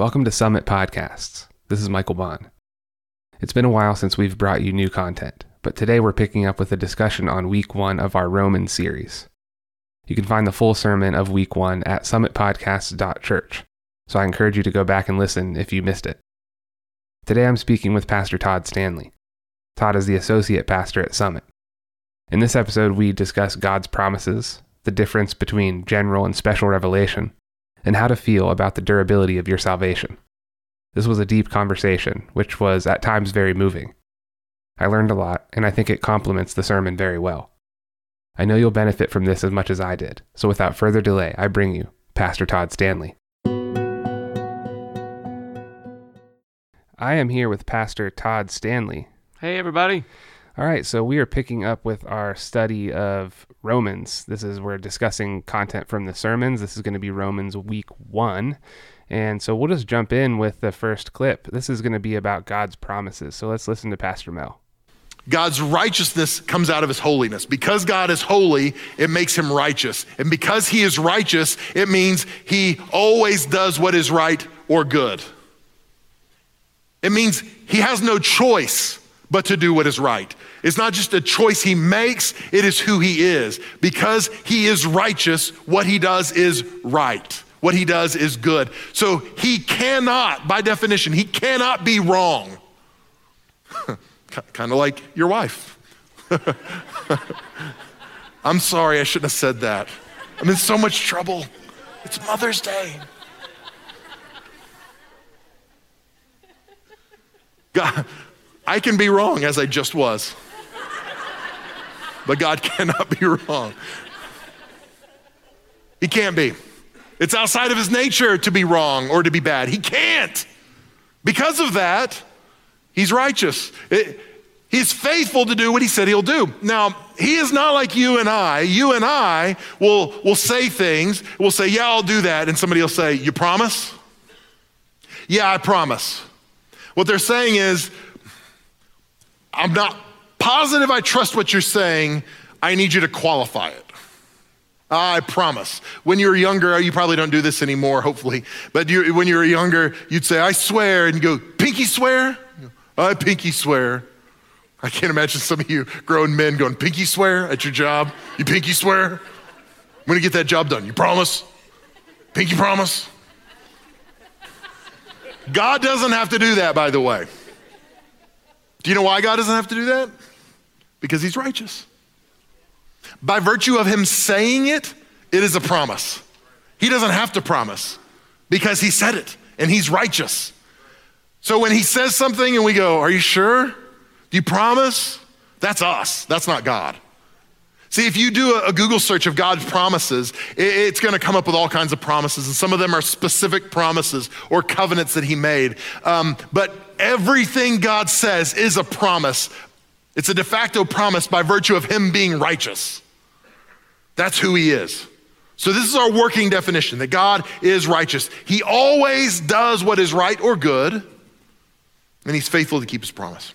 Welcome to Summit Podcasts. This is Michael Bond. It's been a while since we've brought you new content, but today we're picking up with a discussion on week one of our Roman series. You can find the full sermon of week one at summitpodcasts.church, so I encourage you to go back and listen if you missed it. Today I'm speaking with Pastor Todd Stanley. Todd is the associate pastor at Summit. In this episode, we discuss God's promises, the difference between general and special revelation, and how to feel about the durability of your salvation. This was a deep conversation, which was at times very moving. I learned a lot, and I think it complements the sermon very well. I know you'll benefit from this as much as I did, so without further delay, I bring you Pastor Todd Stanley. I am here with Pastor Todd Stanley. Hey, everybody. All right, so we are picking up with our study of Romans. This is we're discussing content from the sermons. This is going to be Romans week 1. And so we'll just jump in with the first clip. This is going to be about God's promises. So let's listen to Pastor Mel. God's righteousness comes out of his holiness. Because God is holy, it makes him righteous. And because he is righteous, it means he always does what is right or good. It means he has no choice but to do what is right. It's not just a choice he makes, it is who he is. Because he is righteous, what he does is right. What he does is good. So he cannot, by definition, he cannot be wrong. kind of like your wife. I'm sorry, I shouldn't have said that. I'm in so much trouble. It's Mother's Day. God, I can be wrong as I just was. But God cannot be wrong. He can't be. It's outside of his nature to be wrong or to be bad. He can't. Because of that, he's righteous. It, he's faithful to do what he said he'll do. Now, he is not like you and I. You and I will, will say things, we'll say, Yeah, I'll do that. And somebody will say, You promise? Yeah, I promise. What they're saying is, I'm not positive I trust what you're saying. I need you to qualify it. I promise. When you were younger, you probably don't do this anymore, hopefully, but you, when you were younger, you'd say, I swear, and you go, Pinky swear? I pinky swear. I can't imagine some of you grown men going, Pinky swear at your job? You pinky swear? I'm gonna get that job done. You promise? Pinky promise? God doesn't have to do that, by the way. Do you know why God doesn't have to do that? Because he's righteous. By virtue of him saying it, it is a promise. He doesn't have to promise because he said it and he's righteous. So when he says something and we go, Are you sure? Do you promise? That's us, that's not God. See, if you do a, Google search of God's promises, it's going to come up with all kinds of promises, and some of them are specific promises or covenants that He made. Um, but everything God says is a promise. It's a de facto promise by virtue of Him being righteous. That's who He is. So, this is our working definition that God is righteous. He always does what is right or good, and He's faithful to keep His promise.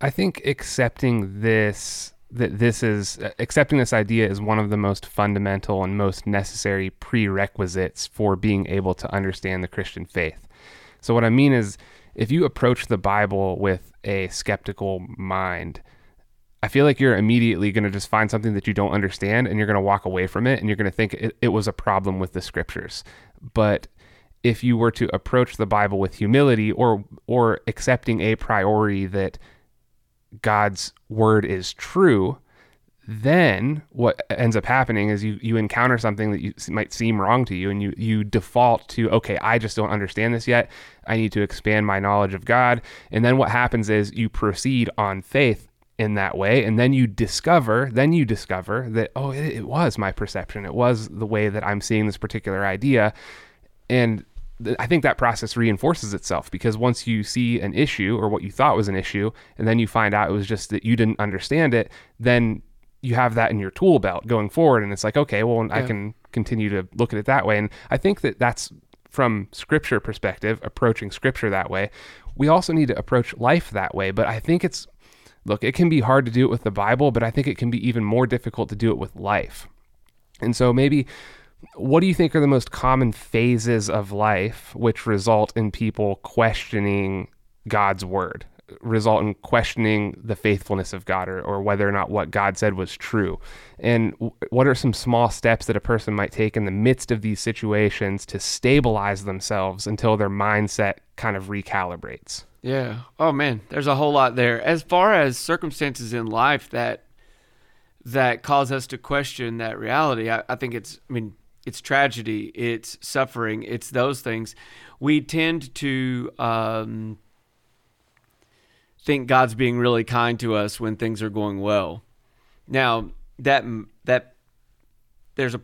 I think accepting this that this is accepting this idea is one of the most fundamental and most necessary prerequisites for being able to understand the Christian faith. So, what I mean is, if you approach the Bible with a skeptical mind, I feel like you're immediately going to just find something that you don't understand and you're going to walk away from it and you're going to think it, it was a problem with the scriptures. But if you were to approach the Bible with humility or or accepting a priori that God's word is true, then what ends up happening is you you encounter something that you might seem wrong to you and you you default to okay I just don't understand this yet. I need to expand my knowledge of God. And then what happens is you proceed on faith in that way. And then you discover then you discover that oh it, it was my perception. It was the way that I'm seeing this particular idea. And I think that process reinforces itself because once you see an issue or what you thought was an issue, and then you find out it was just that you didn't understand it, then you have that in your tool belt going forward. And it's like, okay, well, yeah. I can continue to look at it that way. And I think that that's from scripture perspective, approaching scripture that way. We also need to approach life that way. But I think it's, look, it can be hard to do it with the Bible, but I think it can be even more difficult to do it with life. And so maybe what do you think are the most common phases of life which result in people questioning God's word, result in questioning the faithfulness of God or, or whether or not what God said was true? And w- what are some small steps that a person might take in the midst of these situations to stabilize themselves until their mindset kind of recalibrates? Yeah. Oh man, there's a whole lot there. As far as circumstances in life that that cause us to question that reality, I, I think it's I mean, it's tragedy, it's suffering, it's those things. We tend to um, think God's being really kind to us when things are going well. Now that that there's a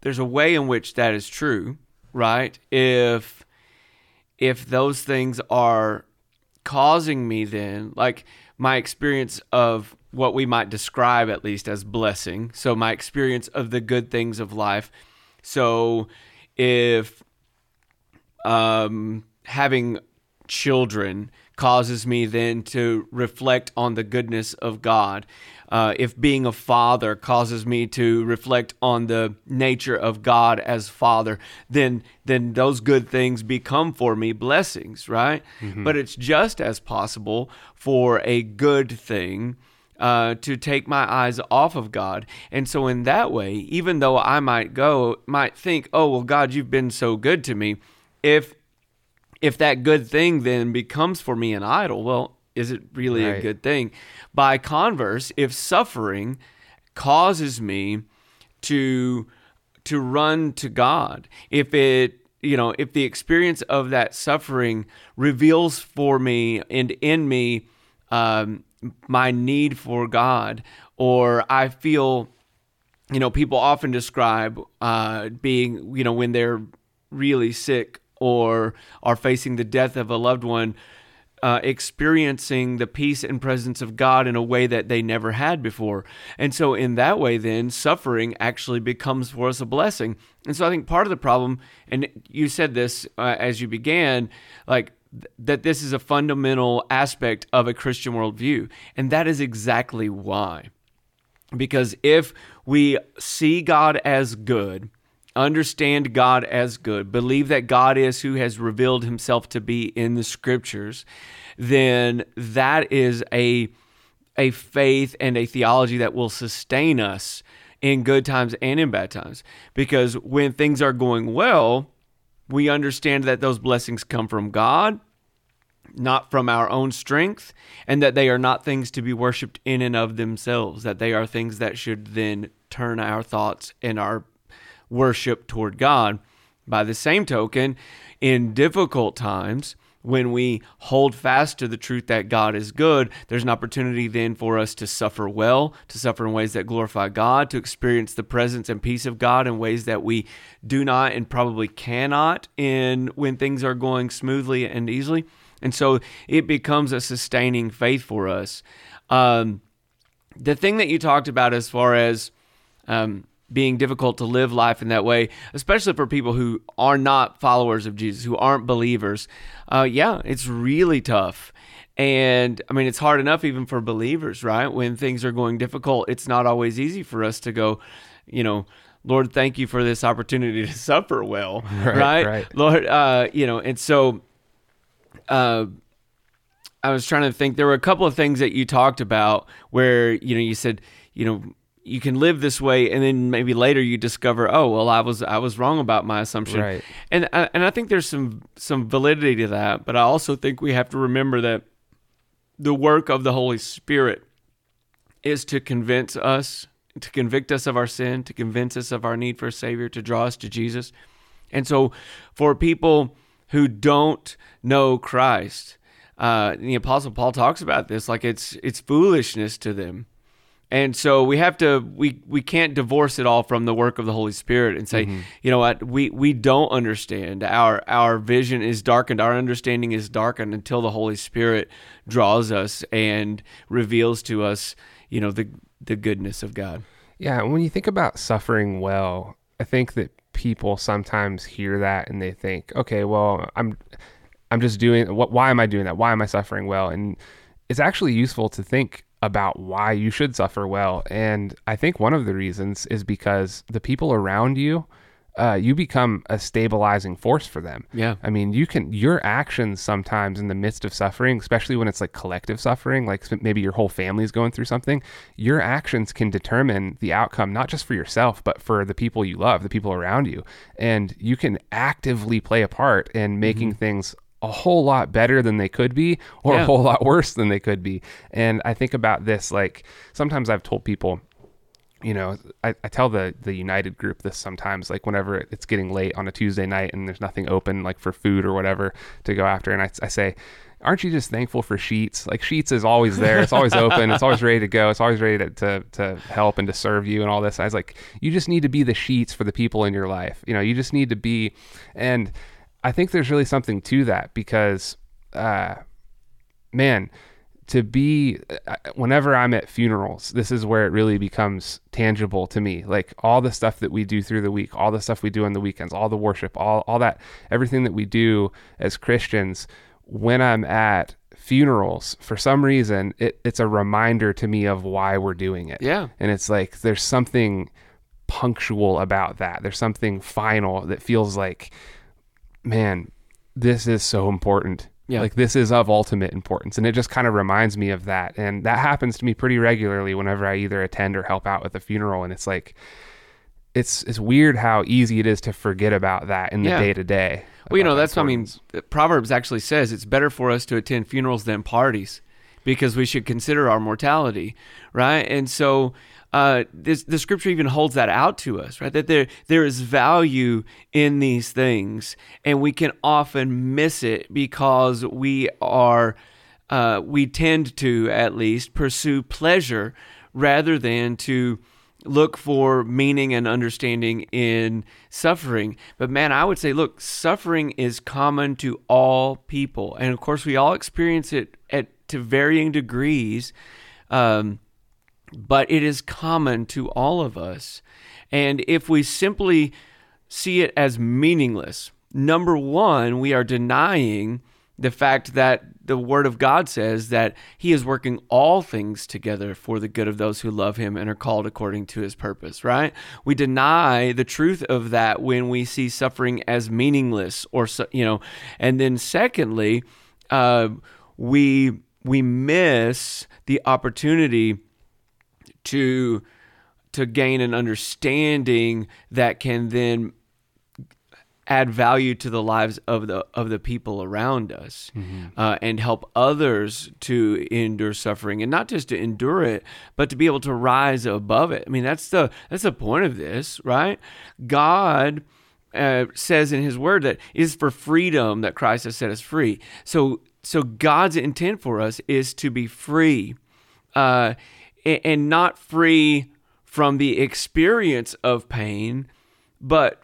there's a way in which that is true, right? If if those things are causing me then like my experience of what we might describe at least as blessing so my experience of the good things of life so if um, having children causes me then to reflect on the goodness of God. Uh, if being a father causes me to reflect on the nature of God as father, then then those good things become for me blessings, right? Mm-hmm. But it's just as possible for a good thing uh, to take my eyes off of God. And so, in that way, even though I might go, might think, oh, well, God, you've been so good to me. If if that good thing then becomes for me an idol, well, is it really right. a good thing? By converse, if suffering causes me to to run to God, if it you know, if the experience of that suffering reveals for me and in me um, my need for God, or I feel, you know, people often describe uh, being, you know, when they're really sick or are facing the death of a loved one, uh, experiencing the peace and presence of God in a way that they never had before. And so, in that way, then suffering actually becomes for us a blessing. And so, I think part of the problem, and you said this uh, as you began, like that this is a fundamental aspect of a Christian worldview. And that is exactly why. Because if we see God as good, understand God as good, believe that God is who has revealed himself to be in the scriptures, then that is a, a faith and a theology that will sustain us in good times and in bad times. Because when things are going well, we understand that those blessings come from God, not from our own strength, and that they are not things to be worshiped in and of themselves, that they are things that should then turn our thoughts and our worship toward God. By the same token, in difficult times, when we hold fast to the truth that God is good, there's an opportunity then for us to suffer well, to suffer in ways that glorify God, to experience the presence and peace of God in ways that we do not and probably cannot in when things are going smoothly and easily. And so it becomes a sustaining faith for us. Um, the thing that you talked about as far as um, being difficult to live life in that way, especially for people who are not followers of Jesus, who aren't believers. Uh, yeah, it's really tough. And I mean, it's hard enough even for believers, right? When things are going difficult, it's not always easy for us to go, you know, Lord, thank you for this opportunity to suffer well, right? right? right. Lord, uh, you know, and so uh, I was trying to think. There were a couple of things that you talked about where you know you said you know you can live this way and then maybe later you discover oh well i was i was wrong about my assumption. Right. and uh, and i think there's some some validity to that but i also think we have to remember that the work of the holy spirit is to convince us to convict us of our sin to convince us of our need for a savior to draw us to jesus. And so for people who don't know christ uh, the apostle paul talks about this like it's it's foolishness to them and so we have to we we can't divorce it all from the work of the Holy Spirit and say, mm-hmm. you know what, we we don't understand. Our our vision is darkened, our understanding is darkened until the Holy Spirit draws us and reveals to us, you know, the the goodness of God. Yeah, when you think about suffering well, I think that people sometimes hear that and they think, okay, well, I'm I'm just doing what why am I doing that? Why am I suffering well? And it's actually useful to think about why you should suffer well. And I think one of the reasons is because the people around you uh, you become a stabilizing force for them. Yeah. I mean, you can your actions sometimes in the midst of suffering, especially when it's like collective suffering, like maybe your whole family is going through something. Your actions can determine the outcome, not just for yourself, but for the people you love, the people around you, and you can actively play a part in making things a whole lot better than they could be or Yeah. a whole lot worse than they could be. And I think about this like sometimes I've told people you know, I, I tell the the United group this sometimes, like whenever it's getting late on a Tuesday night and there's nothing open, like for food or whatever to go after, and I, I say, aren't you just thankful for Sheetz? Like Sheetz is always there, it's always open, it's always ready to go, it's always ready to, to to help and to serve you and all this. I was like, you just need to be the Sheetz for the people in your life. You know, you just need to be, and I think there's really something to that because, uh, man, to be uh, whenever I'm at funerals, this is where it really becomes tangible to me. Like all the stuff that we do through the week, all the stuff we do on the weekends, all the worship, all all that, everything that we do as Christians. When I'm at funerals, for some reason, it, it's a reminder to me of why we're doing it. Yeah. and it's like there's something punctual about that. There's something final that feels like, man, this is so important. Yeah. Like this is of ultimate importance. And it just kind of reminds me of that. And that happens to me pretty regularly whenever I either attend or help out with a funeral. And it's like it's it's weird how easy it is to forget about that in the day to day. Well, you know, that's, I mean, uh, Proverbs actually says it's better for us to attend funerals than parties because we should consider our mortality, right? And so, uh, this, the scripture even holds that out to us, right? That there there is value in these things, and we can often miss it because we are uh, we tend to at least pursue pleasure rather than to look for meaning and understanding in suffering. But man, I would say, look, suffering is common to all people, and of course, we all experience it at to varying degrees. Um, but it is common to all of us. And if we simply see it as meaningless, number one, we are denying the fact that the Word of God says that He is working all things together for the good of those who love Him and are called according to His purpose, right? We deny the truth of that when we see suffering as meaningless or, you know, and then secondly, uh, we we miss the opportunity to to gain an understanding that can then add value to the lives of the of the people around us uh, and help others to endure suffering and not just to endure it but to be able to rise above it. I mean that's the that's the point of this right? God uh, says in his word that it is for freedom that christ has set us free. So so god's intent for us is to be free uh, and not free from the experience of pain, but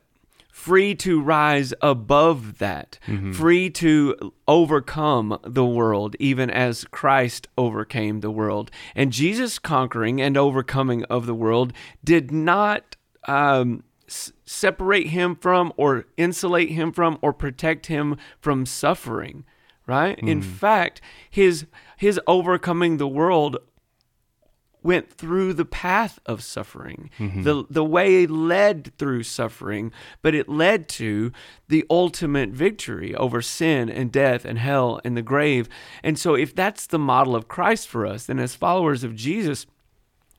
free to rise above that, free to overcome the world, even as Christ overcame the world. And Jesus' conquering and overcoming of the world did not. Um, s- separate him from or insulate him from or protect him from suffering right in fact his his overcoming the world went through the path of suffering. Mm-hmm. The the way led through suffering, but it led to the ultimate victory over sin and death and hell and the grave. And so if that's the model of Christ for us, then as followers of Jesus,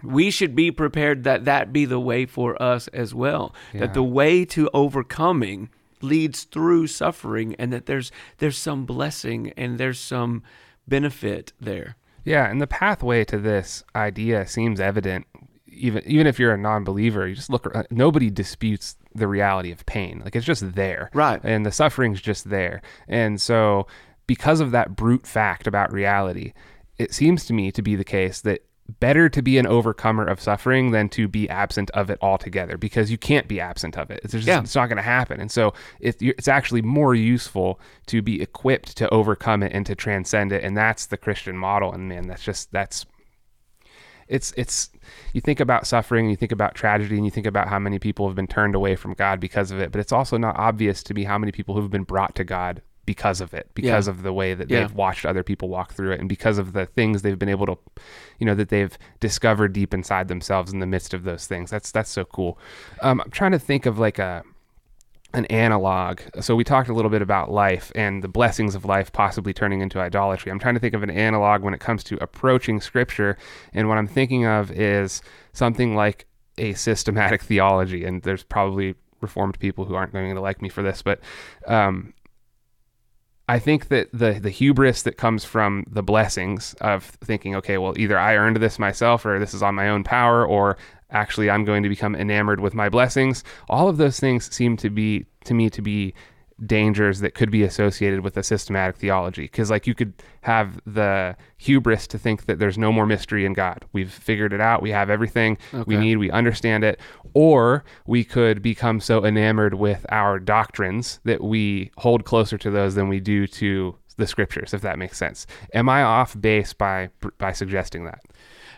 we should be prepared that that be the way for us as well. That the way to overcoming leads through suffering and that there's there's some blessing and there's some benefit there. Yeah, and the pathway to this idea seems evident. Even even if you're a non-believer, you just look. ar- uh, Nobody disputes the reality of pain. Like it's just there, Right. And the suffering's just there. And so, because of that brute fact about reality, it seems to me to be the case that better to be an overcomer of suffering than to be absent of it altogether because you can't be absent of it. It's just Yeah. it's not going to happen. And so it, it's actually more useful to be equipped to overcome it and to transcend it. And that's the Christian model. And man, that's just that's it's it's you think about suffering, you think about tragedy, and you think about how many people have been turned away from God because of it. But it's also not obvious to me how many people who've been brought to God because of it, because Yeah. of the way that Yeah. they've watched other people walk through it, and because of the things they've been able to, you know, that they've discovered deep inside themselves in the midst of those things. That's that's so cool. Um, I'm trying to think of like a an analog. So we talked a little bit about life and the blessings of life possibly turning into idolatry. I'm trying to think of an analog when it comes to approaching scripture and what I'm thinking of is something like a systematic theology and there's probably reformed people who aren't going to like me for this, but um, I think that the the hubris that comes from the blessings of thinking, okay, well, either I earned this myself, or this is on my own power, or actually I'm going to become enamored with my blessings. All of those things seem to be to me to be dangers that could be associated with a systematic theology. Because like you could have the hubris to think that there's no more mystery in god. We've figured it out. We have everything we need. We understand it. Or we could become so enamored with our doctrines that we hold closer to those than we do to the scriptures if that makes sense. Am i off base by by suggesting that?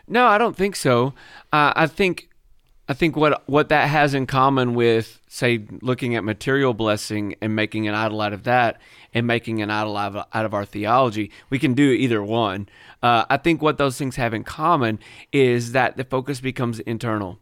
No, I don't think so. Uh, I think I think what what that has in common with say looking at material blessing and making an idol out of that and making an idol out of, out of our theology, we can do either one. Uh, I think what those things have in common is that the focus becomes internal,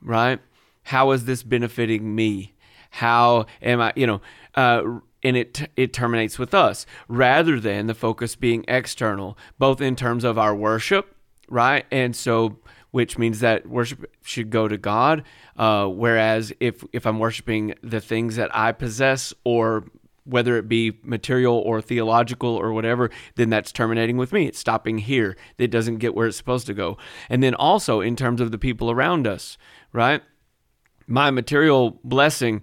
right? How is this benefiting me? How am I, you know, uh, and it it terminates with us rather than the focus being external, both in terms of our worship, right? And so, which means that worship should go to God. Uh, whereas if if I'm worshiping the things that I possess or whether it be material or theological or whatever, then that's terminating with me. It's stopping here. It doesn't get where it's supposed to go. And then also in terms of the people around us, right? My material blessing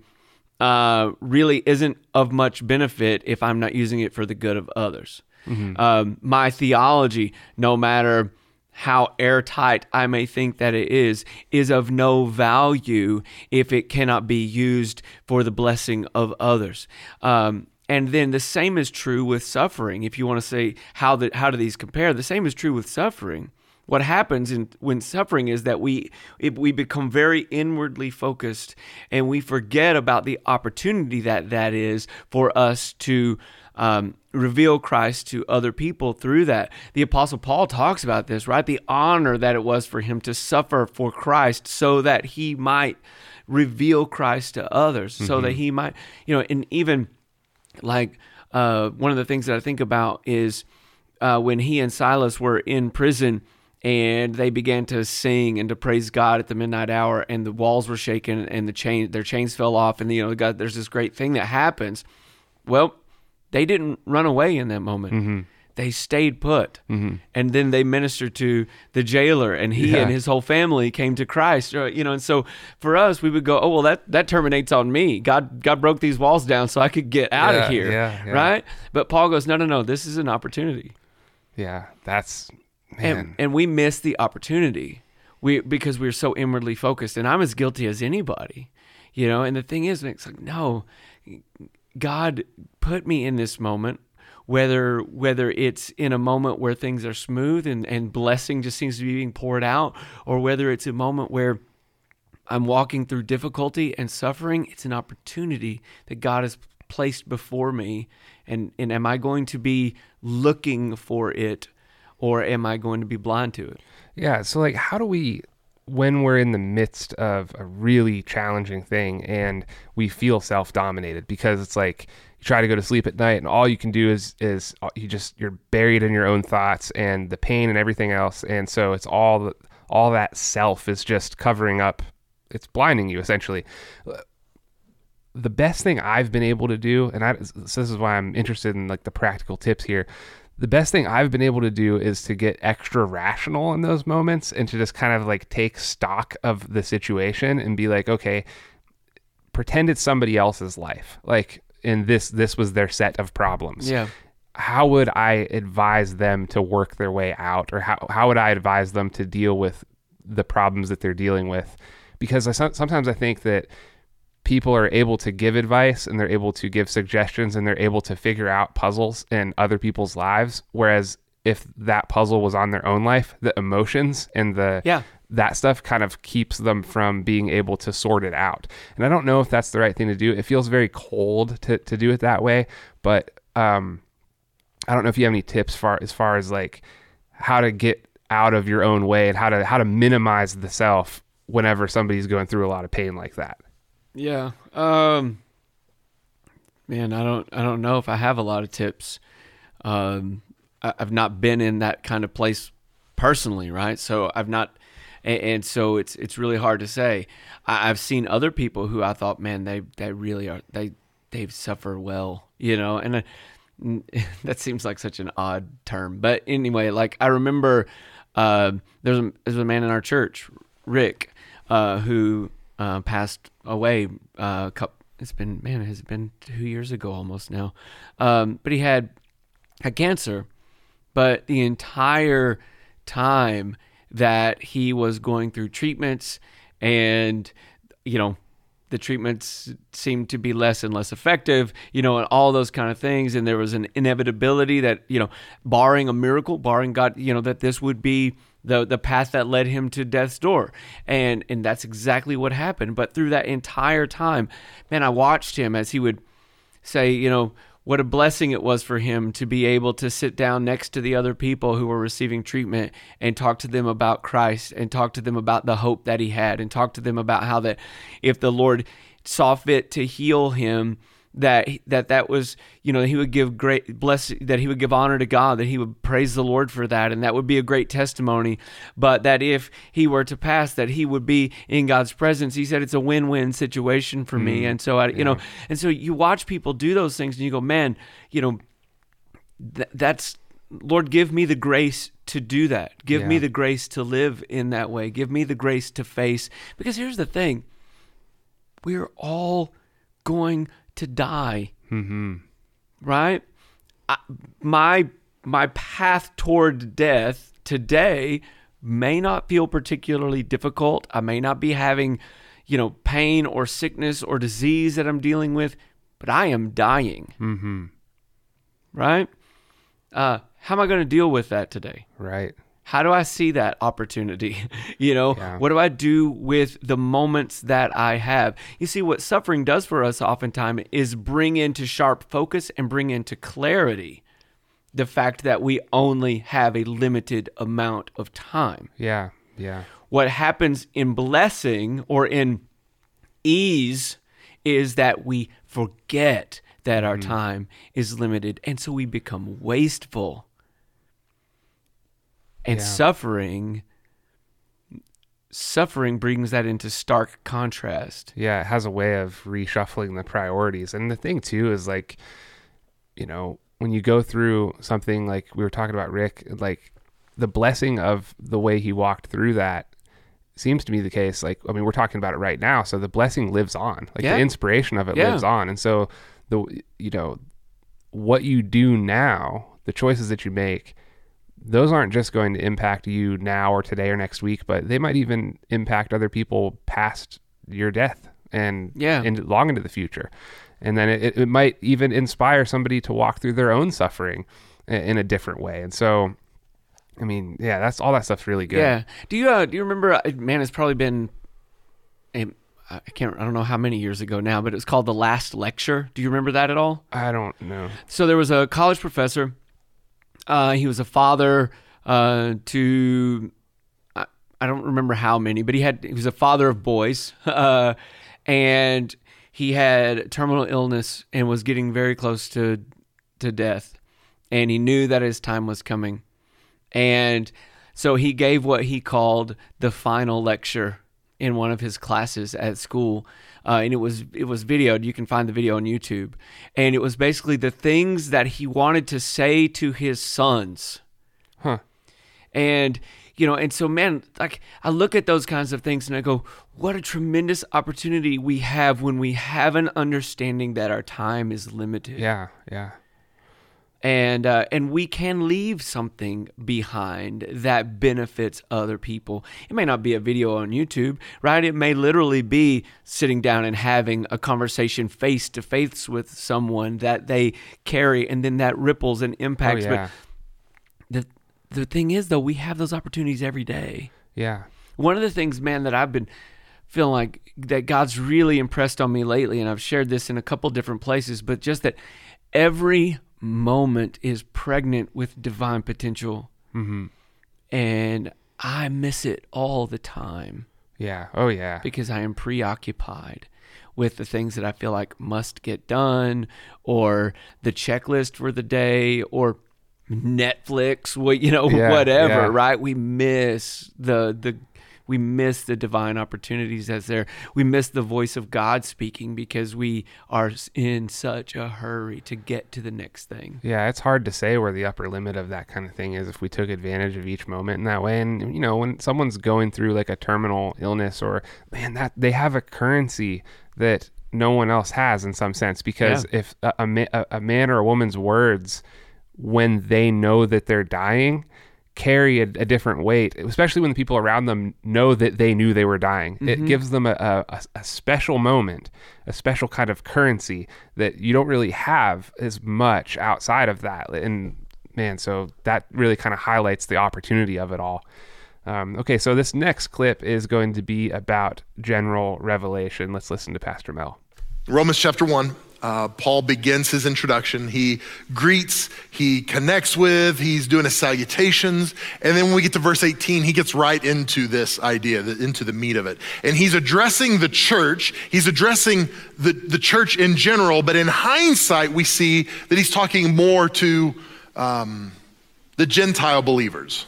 uh, really isn't of much benefit if I'm not using it for the good of others. Um, my theology, no matter how airtight I may think that it is, is of no value if it cannot be used for the blessing of others. Um, and then the same is true with suffering. If you want to say how the, how do these compare, the same is true with suffering. What happens in when suffering is that we we become very inwardly focused and we forget about the opportunity that that is for us to um, reveal Christ to other people through that. The Apostle Paul talks about this, right? The honor that it was for him to suffer for Christ so that he might reveal Christ to others, so that he might, you know, and even like uh, one of the things that I think about is uh, when he and Silas were in prison and they began to sing and to praise God at the midnight hour, and the walls were shaken and the chain their chains fell off, and you know, God, there's this great thing that happens. Well, they didn't run away in that moment. They stayed put, and then they ministered to the jailer, and he Yeah. and his whole family came to Christ. uh, You know, and so for us, we would go, "Oh well, that that terminates on me. God, God broke these walls down so I could get out Yeah, of here." yeah. Right? But Paul goes, "No, no, no. This is an opportunity." yeah that's man and, and we miss the opportunity we because we're so inwardly focused and i'm as guilty as anybody you know and the thing is it's like no god put me in this moment whether whether it's in a moment where things are smooth and, and blessing just seems to be being poured out or whether it's a moment where i'm walking through difficulty and suffering it's an opportunity that god has placed before me and and am i going to be looking for it or am I going to be blind to it? Yeah. So, like, how do we, when we're in the midst of a really challenging thing and we feel self dominated because it's like you try to go to sleep at night and all you can do is, is uh, you just, you're buried in your own thoughts and the pain and everything else. And so it's all, all that self is just covering up, it's blinding you essentially. The best thing I've been able to do, and I, so this is why I'm interested in like the practical tips here the best thing I've been able to do is to get extra rational in those moments and to just kind of like take stock of the situation and be like, okay, pretend it's somebody else's life. Like, and this this was their set of problems. Yeah. How would I advise them to work their way out, or how how would I advise them to deal with the problems that they're dealing with? Because I, sometimes I think that people are able to give advice and they're able to give suggestions and they're able to figure out puzzles in other people's lives. Whereas if that puzzle was on their own life the emotions and the Yeah. that stuff kind of keeps them from being able to sort it out. And i don't know if that's the right thing to do. It feels very cold to, to do it that way but um i don't know if you have any tips far as far as like how to get out of your own way and how to how to minimize the self whenever somebody's going through a lot of pain like that Yeah. Um Man, I don't I don't know if I have a lot of tips. Um, I, I've not been in that kind of place personally, right? So I've not, and, and so it's it's really hard to say. I, I've seen other people who I thought, man, they they really are they they suffer well, you know, and. Uh, that seems like such an odd term, but anyway, like I remember uh, there's a there's a man in our church, Rick, uh, who uh, passed away. Uh, it's been man, it has been two years ago almost now. Um, but he had had cancer, but the entire time that he was going through treatments and you know the treatments seemed to be less and less effective, you know, and all those kind of things. And there was an inevitability that, you know, barring a miracle, barring God, you know, that this would be the the path that led him to death's door. And and that's exactly what happened. But through that entire time, man, I watched him as he would say, you know, what a blessing it was for him to be able to sit down next to the other people who were receiving treatment and talk to them about Christ and talk to them about the hope that he had and talk to them about how that if the Lord saw fit to heal him that that that was you know he would give great bless that he would give honor to God that he would praise the Lord for that and that would be a great testimony. But that if he were to pass that he would be in God's presence. He said it's a win-win situation for mm, me and so I you yeah. know and so you watch people do those things and you go man you know th- that's Lord give me the grace to do that. Give yeah. me the grace to live in that way. Give me the grace to face. Because here's the thing. We're all going to die. Mm-hmm. Right? I, my my path toward death today may not feel particularly difficult. I may not be having, you know, pain or sickness or disease that I'm dealing with, but I am dying. Mm-hmm. Right? Uh, how am I going to deal with that today? Right. How do I see that opportunity? you know, yeah. what do I do with the moments that I have? You see, what suffering does for us oftentimes is bring into sharp focus and bring into clarity the fact that we only have a limited amount of time. Yeah, yeah. What happens in blessing or in ease is that we forget that our mm. time is limited. And so we become wasteful and yeah. suffering suffering brings that into stark contrast yeah it has a way of reshuffling the priorities and the thing too is like you know when you go through something like we were talking about rick like the blessing of the way he walked through that seems to be the case like i mean we're talking about it right now so the blessing lives on like yeah. the inspiration of it yeah. lives on and so the you know what you do now the choices that you make those aren't just going to impact you now or today or next week, but they might even impact other people past your death and yeah. in, long into the future. And then it, it might even inspire somebody to walk through their own suffering in a different way. And so, I mean, yeah, that's all that stuff's really good. Yeah. Do you uh, do you remember? Uh, man, it's probably been. A, I can't. I don't know how many years ago now, but it was called the Last Lecture. Do you remember that at all? I don't know. So there was a college professor uh, he was a father uh, to I, I, don't remember how many, but he had he was a father of boys, uh, and he had terminal illness and was getting very close to to death, and he knew that his time was coming, and so he gave what he called the final lecture in one of his classes at school uh, and it was it was videoed. You can find the video on YouTube, and it was basically the things that he wanted to say to his sons. Huh. And you know, and so man, like I look at those kinds of things and I go, what a tremendous opportunity we have when we have an understanding that our time is limited. Yeah, yeah and uh, and we can leave something behind that benefits other people. It may not be a video on YouTube, right? It may literally be sitting down and having a conversation face to face with someone that they carry, and then that ripples and impacts. Oh, yeah. But the the thing is, though, we have those opportunities every day. Yeah. One of the things, man, that I've been feeling like that God's really impressed on me lately, and I've shared this in a couple different places, but just that every moment is pregnant with divine potential. Mm-hmm. And I miss it all the time. Yeah. Oh, yeah. Because I am preoccupied with the things that I feel like must get done or the checklist for the day or Netflix, what you know, Yeah, whatever, yeah. right? We miss the the we miss the divine opportunities as there. We miss the voice of God speaking because we are in such a hurry to get to the next thing. Yeah, it's hard to say where the upper limit of that kind of thing is if we took advantage of each moment in that way. And you know, when someone's going through like a terminal illness or man, that they have a currency that no one else has in some sense because if a, a, a a man or a woman's words when they know that they're dying carry a, a different weight, especially when the people around them know that they knew they were dying. It gives them a, a, a- a special moment, a special kind of currency that you don't really have as much outside of that. And man, so that really kind of highlights the opportunity of it all. Um, okay, so this next clip is going to be about general revelation. Let's listen to Pastor Mel. Romans chapter 1, uh, Paul begins his introduction. He greets, he connects with, he's doing his salutations. And then when we get to verse 18, he gets right into this idea, into the meat of it. And he's addressing the church, he's addressing the, the church in general, but in hindsight, we see that he's talking more to um, the Gentile believers.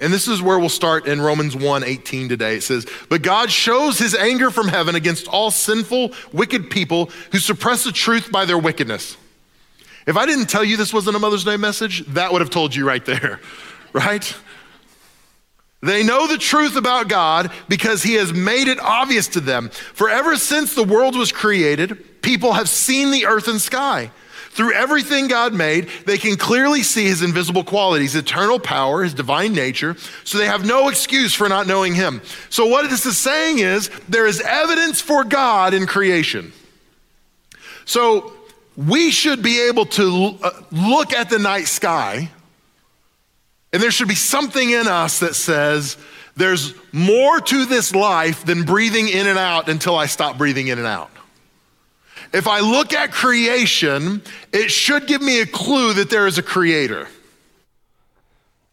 And this is where we'll start in Romans 1 18 today. It says, But God shows his anger from heaven against all sinful, wicked people who suppress the truth by their wickedness. If I didn't tell you this wasn't a Mother's Day message, that would have told you right there, right? They know the truth about God because he has made it obvious to them. For ever since the world was created, people have seen the earth and sky. Through everything God made, they can clearly see his invisible qualities, eternal power, his divine nature, so they have no excuse for not knowing him. So, what this is saying is there is evidence for God in creation. So, we should be able to uh, look at the night sky and there should be something in us that says, there's more to this life than breathing in and out until I stop breathing in and out. If I look at creation, it should give me a clue that there is a creator.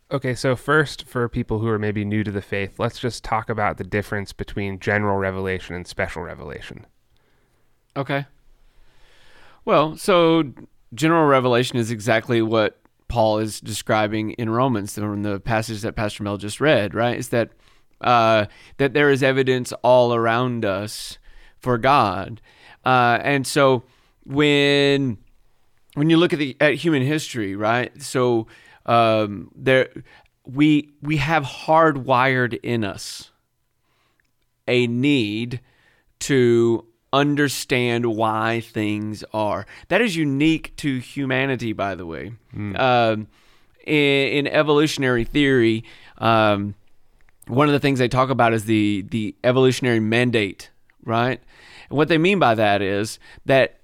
Okay, so first, for people who are maybe new to the faith, let's just talk about the difference between general revelation and special revelation. Okay. Well, so general revelation is exactly what Paul is describing in Romans, from the passage that Pastor Mel just read, right? Is that uh, that there is evidence all around us for God, uh, and so when when you look at the at human history, right? So um, there we we have hardwired in us a need to understand why things are. That is unique to humanity, by the way. Um, in, in evolutionary theory, um, one of the things they talk about is the the evolutionary mandate, right? And what they mean by that is that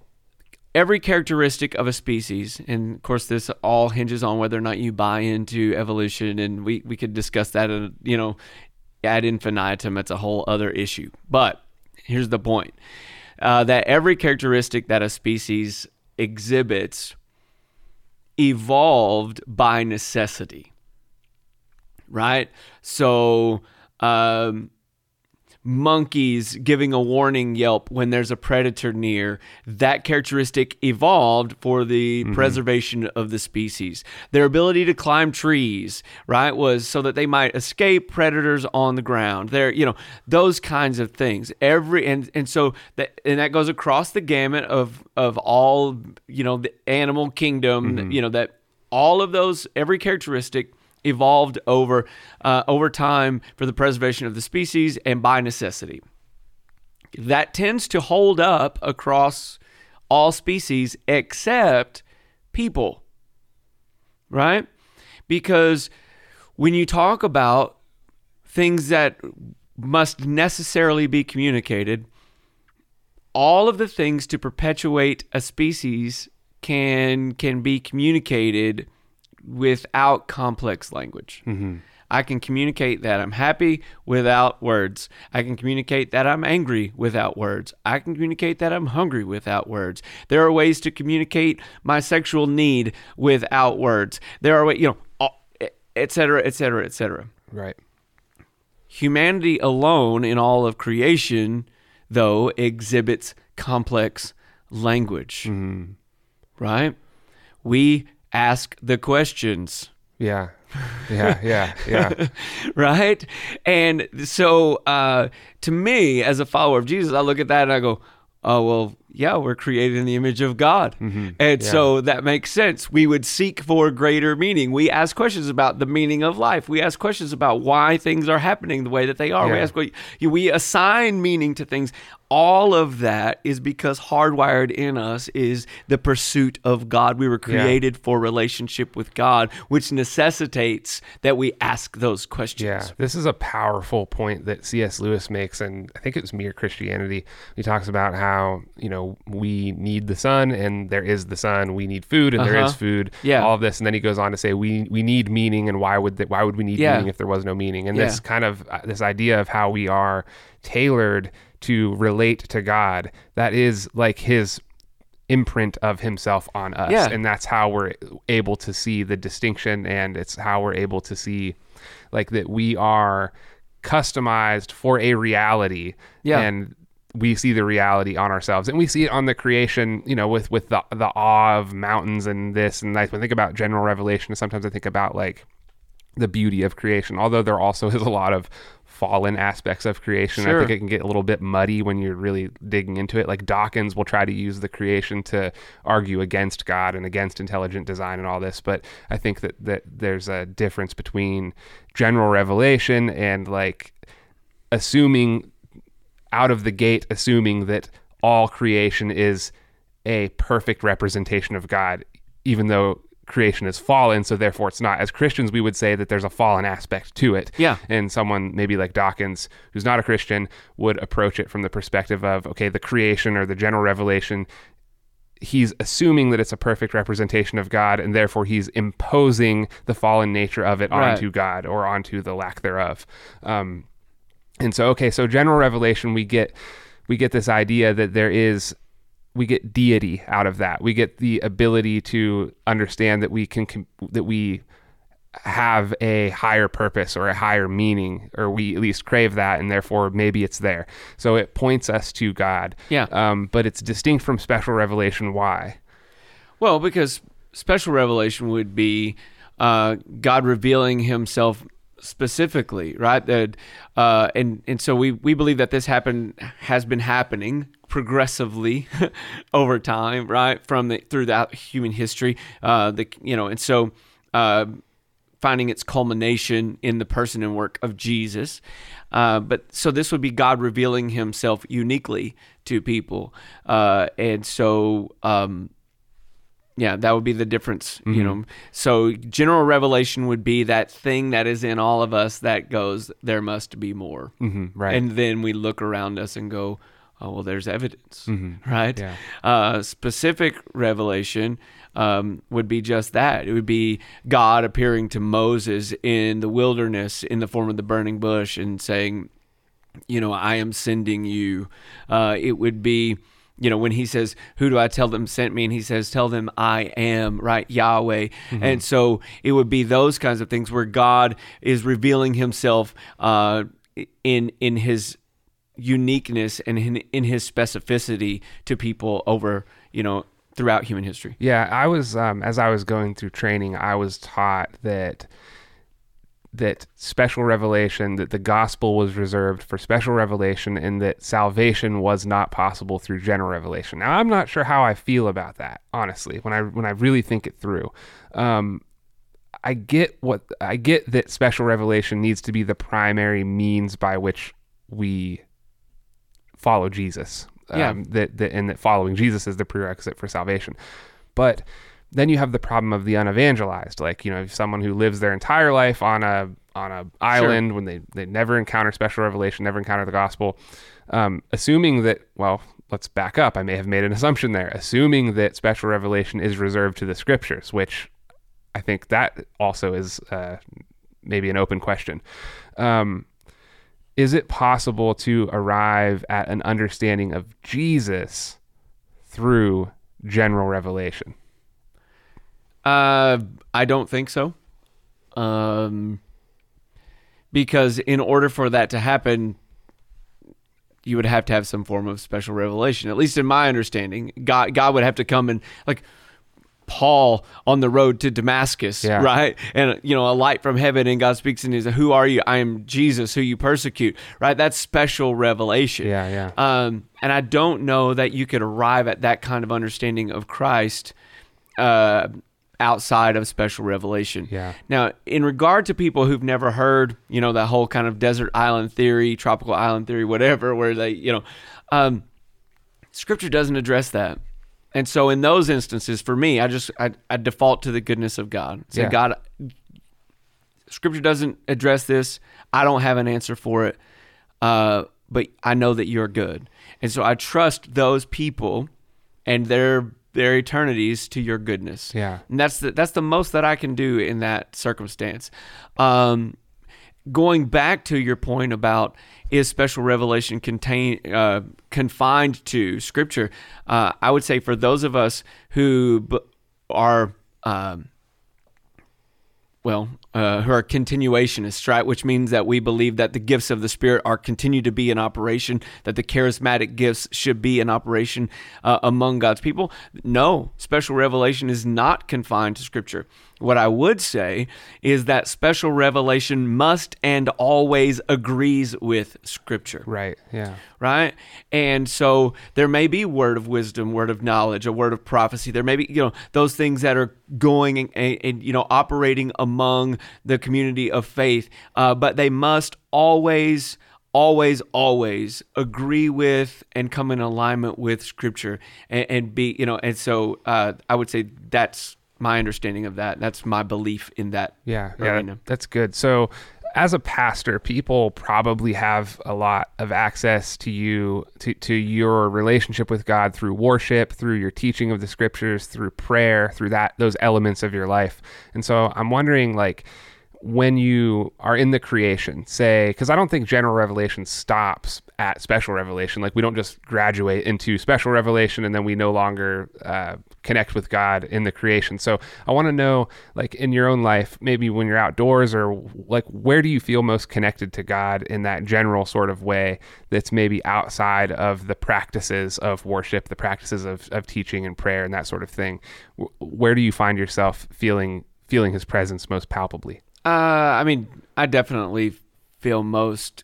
every characteristic of a species, and of course, this all hinges on whether or not you buy into evolution, and we we could discuss that, uh, you know, ad infinitum. It's a whole other issue. But here's the point: uh, that every characteristic that a species exhibits evolved by necessity, right? So. Um, monkeys giving a warning yelp when there's a predator near. That characteristic evolved for the mm-hmm. preservation of the species. Their ability to climb trees, right, was so that they might escape predators on the ground. There, you know, those kinds of things. Every and and so that and that goes across the gamut of of all, you know, the animal kingdom, mm-hmm. you know, that all of those every characteristic evolved over uh, over time for the preservation of the species and by necessity. That tends to hold up across all species except people, right? Because when you talk about things that must necessarily be communicated, all of the things to perpetuate a species can can be communicated without complex language. I can communicate that I'm happy without words. I can communicate that I'm angry without words. I can communicate that I'm hungry without words. There are ways to communicate my sexual need without words. There are ways, you know, all- et cetera, et cetera, et cetera Right. humanity alone in all of creation though, exhibits complex language. Mm-hmm. Right? We ask the questions. Yeah. Yeah, yeah, yeah. right? And so uh, to me, as a follower of Jesus, I look at that and I go, oh, well, yeah, we're created in the image of God. Mm-hmm. And so that makes sense. We would seek for greater meaning. We ask questions about the meaning of life. We ask questions about why things are happening the way that they are. We ask, we assign meaning to things. All of that is because hardwired in us is the pursuit of God. We were Yeah. created for relationship with God, which necessitates that we ask those questions. Yeah, this is a powerful point that C.S. Lewis makes, and I think it was Mere Christianity. He talks about how you know we need the sun, and there is the sun. We need food, and there is Uh-huh. food. Yeah. all of this, and then he goes on to say we we need meaning, and why would? Why would we need Yeah. meaning if there was no meaning? And Yeah. this kind of uh, this idea of how we are tailored to relate to God. That is like His imprint of himself on us Yeah. and that's how we're able to see the distinction and it's how we're able to see like that we are customized for a reality Yeah. and we see the reality on ourselves and we see it on the creation you know with with the the awe of mountains and this and like when I think about general revelation sometimes I think about like the beauty of creation although there also is a lot of fallen aspects of creation. I think it can get a little bit muddy when you're really digging into it. Like Dawkins will try to use the creation to argue against God and against intelligent design and all this but I think that that there's a difference between general revelation and like assuming out of the gate assuming that all creation is a perfect representation of God, even though creation is fallen, so therefore it's not. As Christians, we would say that there's a fallen aspect to it. Yeah. And someone maybe like Dawkins, who's not a Christian, would approach it from the perspective of, okay, the creation or the general revelation he's assuming that it's a perfect representation of God, and therefore he's imposing the fallen nature of it Right. onto God or onto the lack thereof. Um, and so, okay, so general revelation, we get we get this idea that there is we get deity out of that. We get the ability to understand that we can that we have a higher purpose or a higher meaning, or we at least crave that, and therefore maybe it's there. So it points us to God. Yeah. Um, but it's distinct from special revelation. Why? Well, because special revelation would be uh, God revealing Himself specifically, right? Uh, and and so we we believe that this happened has been happening progressively over time, right? From the throughout human history, uh, the you know, and so. Uh, finding its culmination in the person and work of Jesus. Uh, but so this would be God revealing himself uniquely to people. Uh, and so, um, yeah, that would be the difference, you know. So general revelation would be that thing that is in all of us that goes, there must be more. Mm-hmm, right. And then we look around us and go, oh, well, there's evidence, right? Yeah. Uh, specific revelation um, would be just that. It would be God appearing to Moses in the wilderness in the form of the burning bush and saying, you know, I am sending you. Uh, it would be, you know, when he says, Who do I tell them sent me? And he says, Tell them I am, right? Yahweh. And so it would be those kinds of things where God is revealing himself uh, in in his uniqueness and in, in his specificity to people over, you know, throughout human history. Yeah, I was um, as I was going through training, I was taught that that special revelation, that the gospel was reserved for special revelation, and that salvation was not possible through general revelation. Now, I'm not sure how I feel about that, honestly. When I when I really think it through, um, I get what I get that special revelation needs to be the primary means by which we follow Jesus. Yeah. Um, that, that and that following Jesus is the prerequisite for salvation. But then you have the problem of the unevangelized, like you know, someone who lives their entire life on a on a island when they they never encounter special revelation, never encounter the gospel, um, assuming that well. Let's back up. I may have made an assumption there, assuming that special revelation is reserved to the scriptures, which I think that also is uh, maybe an open question. Um, is it possible to arrive at an understanding of Jesus through general revelation? Uh, I don't think so. Um, because in order for that to happen, you would have to have some form of special revelation. At least in my understanding, God God would have to come and like Paul on the road to Damascus, Yeah. right? And you know, a light from heaven, and God speaks and He says, "Who are you? I am Jesus, who you persecute." Right? That's special revelation. Yeah, yeah. Um, and I don't know that you could arrive at that kind of understanding of Christ uh, outside of special revelation. Yeah. Now, in regard to people who've never heard, you know, that whole kind of desert island theory, tropical island theory, whatever, where they, you know, um, Scripture doesn't address that. And so, in those instances, for me, I just I, I default to the goodness of God. Say, Yeah. God, Scripture doesn't address this. I don't have an answer for it, uh, but I know that you're good, and so I trust those people and their their eternities to your goodness. Yeah. and that's the that's the most that I can do in that circumstance. Um, going back to your point about is special revelation contain uh, confined to scripture uh, i would say for those of us who b- are um, well, uh, who are continuationists, right? Which means that we believe that the gifts of the Spirit are continue to be in operation, that the charismatic gifts should be in operation uh, among God's people. No, special revelation is not confined to Scripture. What I would say is that special revelation must and always agrees with Scripture Right. Yeah. right? And so there may be word of wisdom, word of knowledge, a word of prophecy. There may be, you know, those things that are going and, and, and, you know operating among the community of faith, uh, but they must always. Always, always agree with and come in alignment with Scripture, and, and be, you know, and so uh, I would say that's my understanding of that. That's my belief in that. Yeah, yeah, that's good. So, as a pastor, people probably have a lot of access to you, to, to your relationship with God through worship, through your teaching of the scriptures, through prayer, through that those elements of your life. And so, I'm wondering, like, when you are in the creation, say, because I don't think general revelation stops at special revelation. Like we don't just graduate into special revelation and then we no longer uh, connect with God in the creation. So I want to know, like in your own life, maybe when you're outdoors or like where do you feel most connected to God in that general sort of way that's maybe outside of the practices of worship, the practices of, of teaching and prayer and that sort of thing. Where do you find yourself feeling feeling His presence most palpably? Uh, I mean, I definitely feel most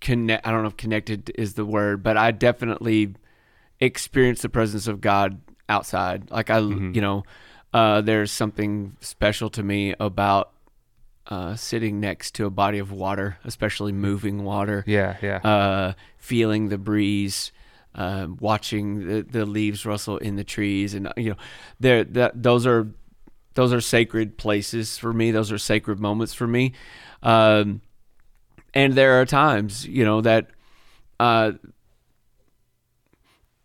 connect. I don't know if connected is the word, but I definitely experience the presence of God outside. Like I, you know, uh, there's something special to me about uh, sitting next to a body of water, especially moving water. Yeah, yeah. Uh, feeling the breeze. Uh, watching the, the leaves rustle in the trees, and you know, there that those are those are sacred places for me. Those are sacred moments for me. Um, and there are times, you know, that uh,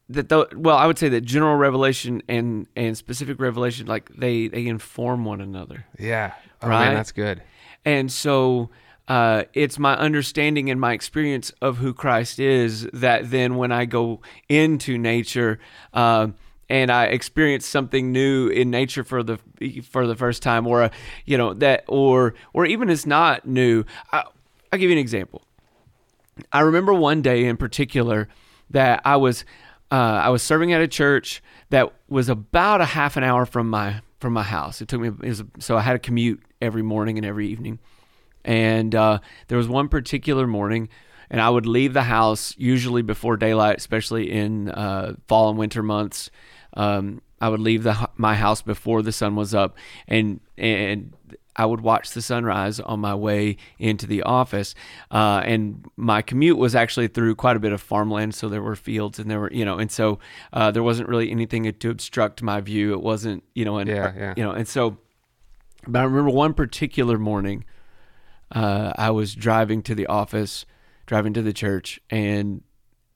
that the, well, I would say that general revelation and and specific revelation, like they they inform one another. Yeah. Oh, Right? man, that's good. And so uh, it's my understanding and my experience of who Christ is that then when I go into nature uh, and I experience something new in nature for the for the first time, or uh, you know that, or or even it's not new. I, I'll give you an example. I remember one day in particular that I was uh, I was serving at a church that was about a half an hour from my from my house. It took me it was, so I had to commute every morning and every evening. And uh, there was one particular morning, and I would leave the house usually before daylight, especially in uh, fall and winter months. Um, I would leave the my house before the sun was up, and and I would watch the sunrise on my way into the office. Uh, and my commute was actually through quite a bit of farmland, so there were fields and there were you know, and so uh, there wasn't really anything to obstruct my view. It wasn't you know, and Yeah, yeah. you know, and so. But I remember one particular morning, uh, I was driving to the office, driving to the church, and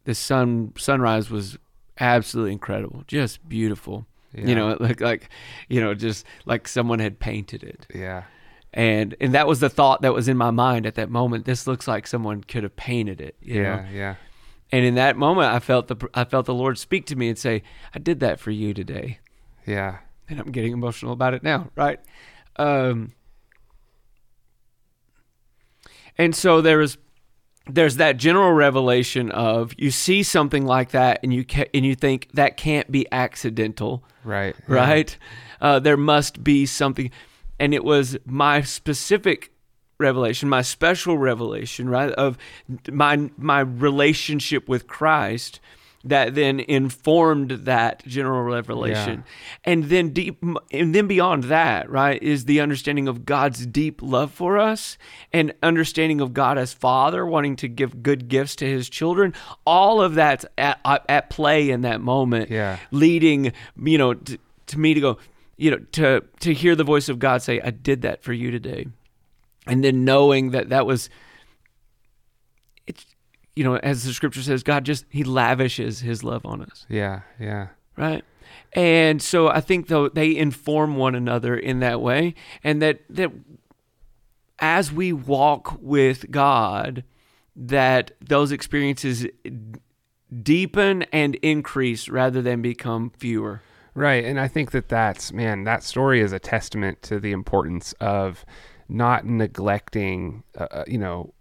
the sun sunrise was absolutely incredible, just beautiful. Yeah. You know, it looked like, you know, just like someone had painted it, Yeah. and and that was the thought that was in my mind at that moment. This looks like someone could have painted it. You Yeah. know? Yeah. And in that moment, I felt the I felt the Lord speak to me and say, "I did that for you today." Yeah. and I'm getting emotional about it now, right? Um, and so there was there's that general revelation of you see something like that and you ca- and you think that can't be accidental Right. right uh, there must be something and it was my specific revelation my special revelation right of my my relationship with Christ that then informed that general revelation. And then deep and then beyond that right is the understanding of God's deep love for us and understanding of God as father wanting to give good gifts to his children. All of that's at, at play in that moment Yeah. leading you know to, to me to go you know to to hear the voice of God say I did that for you today. And then knowing that that was you know as the scripture says God just he lavishes his love on us Yeah. Yeah. right and so i think though they inform one another in that way and that that as we walk with god that those experiences deepen and increase rather than become fewer Right. And I think that that's, man, that story is a testament to the importance of not neglecting, uh, uh, you know,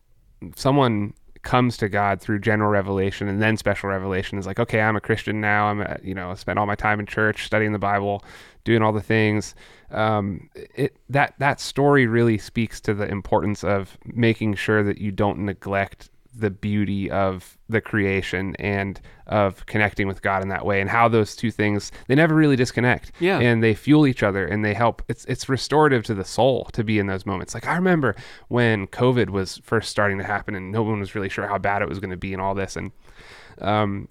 someone comes to God through general revelation and then special revelation is like, okay, I'm a Christian now. I'm, a, you know, spent all my time in church, studying the Bible, doing all the things. Um, it that that story really speaks to the importance of making sure that you don't neglect the beauty of the creation and of connecting with God in that way and how those two things they never really disconnect. Yeah. and they fuel each other and they help. It's it's restorative to the soul to be in those moments. Like I remember when covid was first starting to happen and no one was really sure how bad it was going to be and all this and um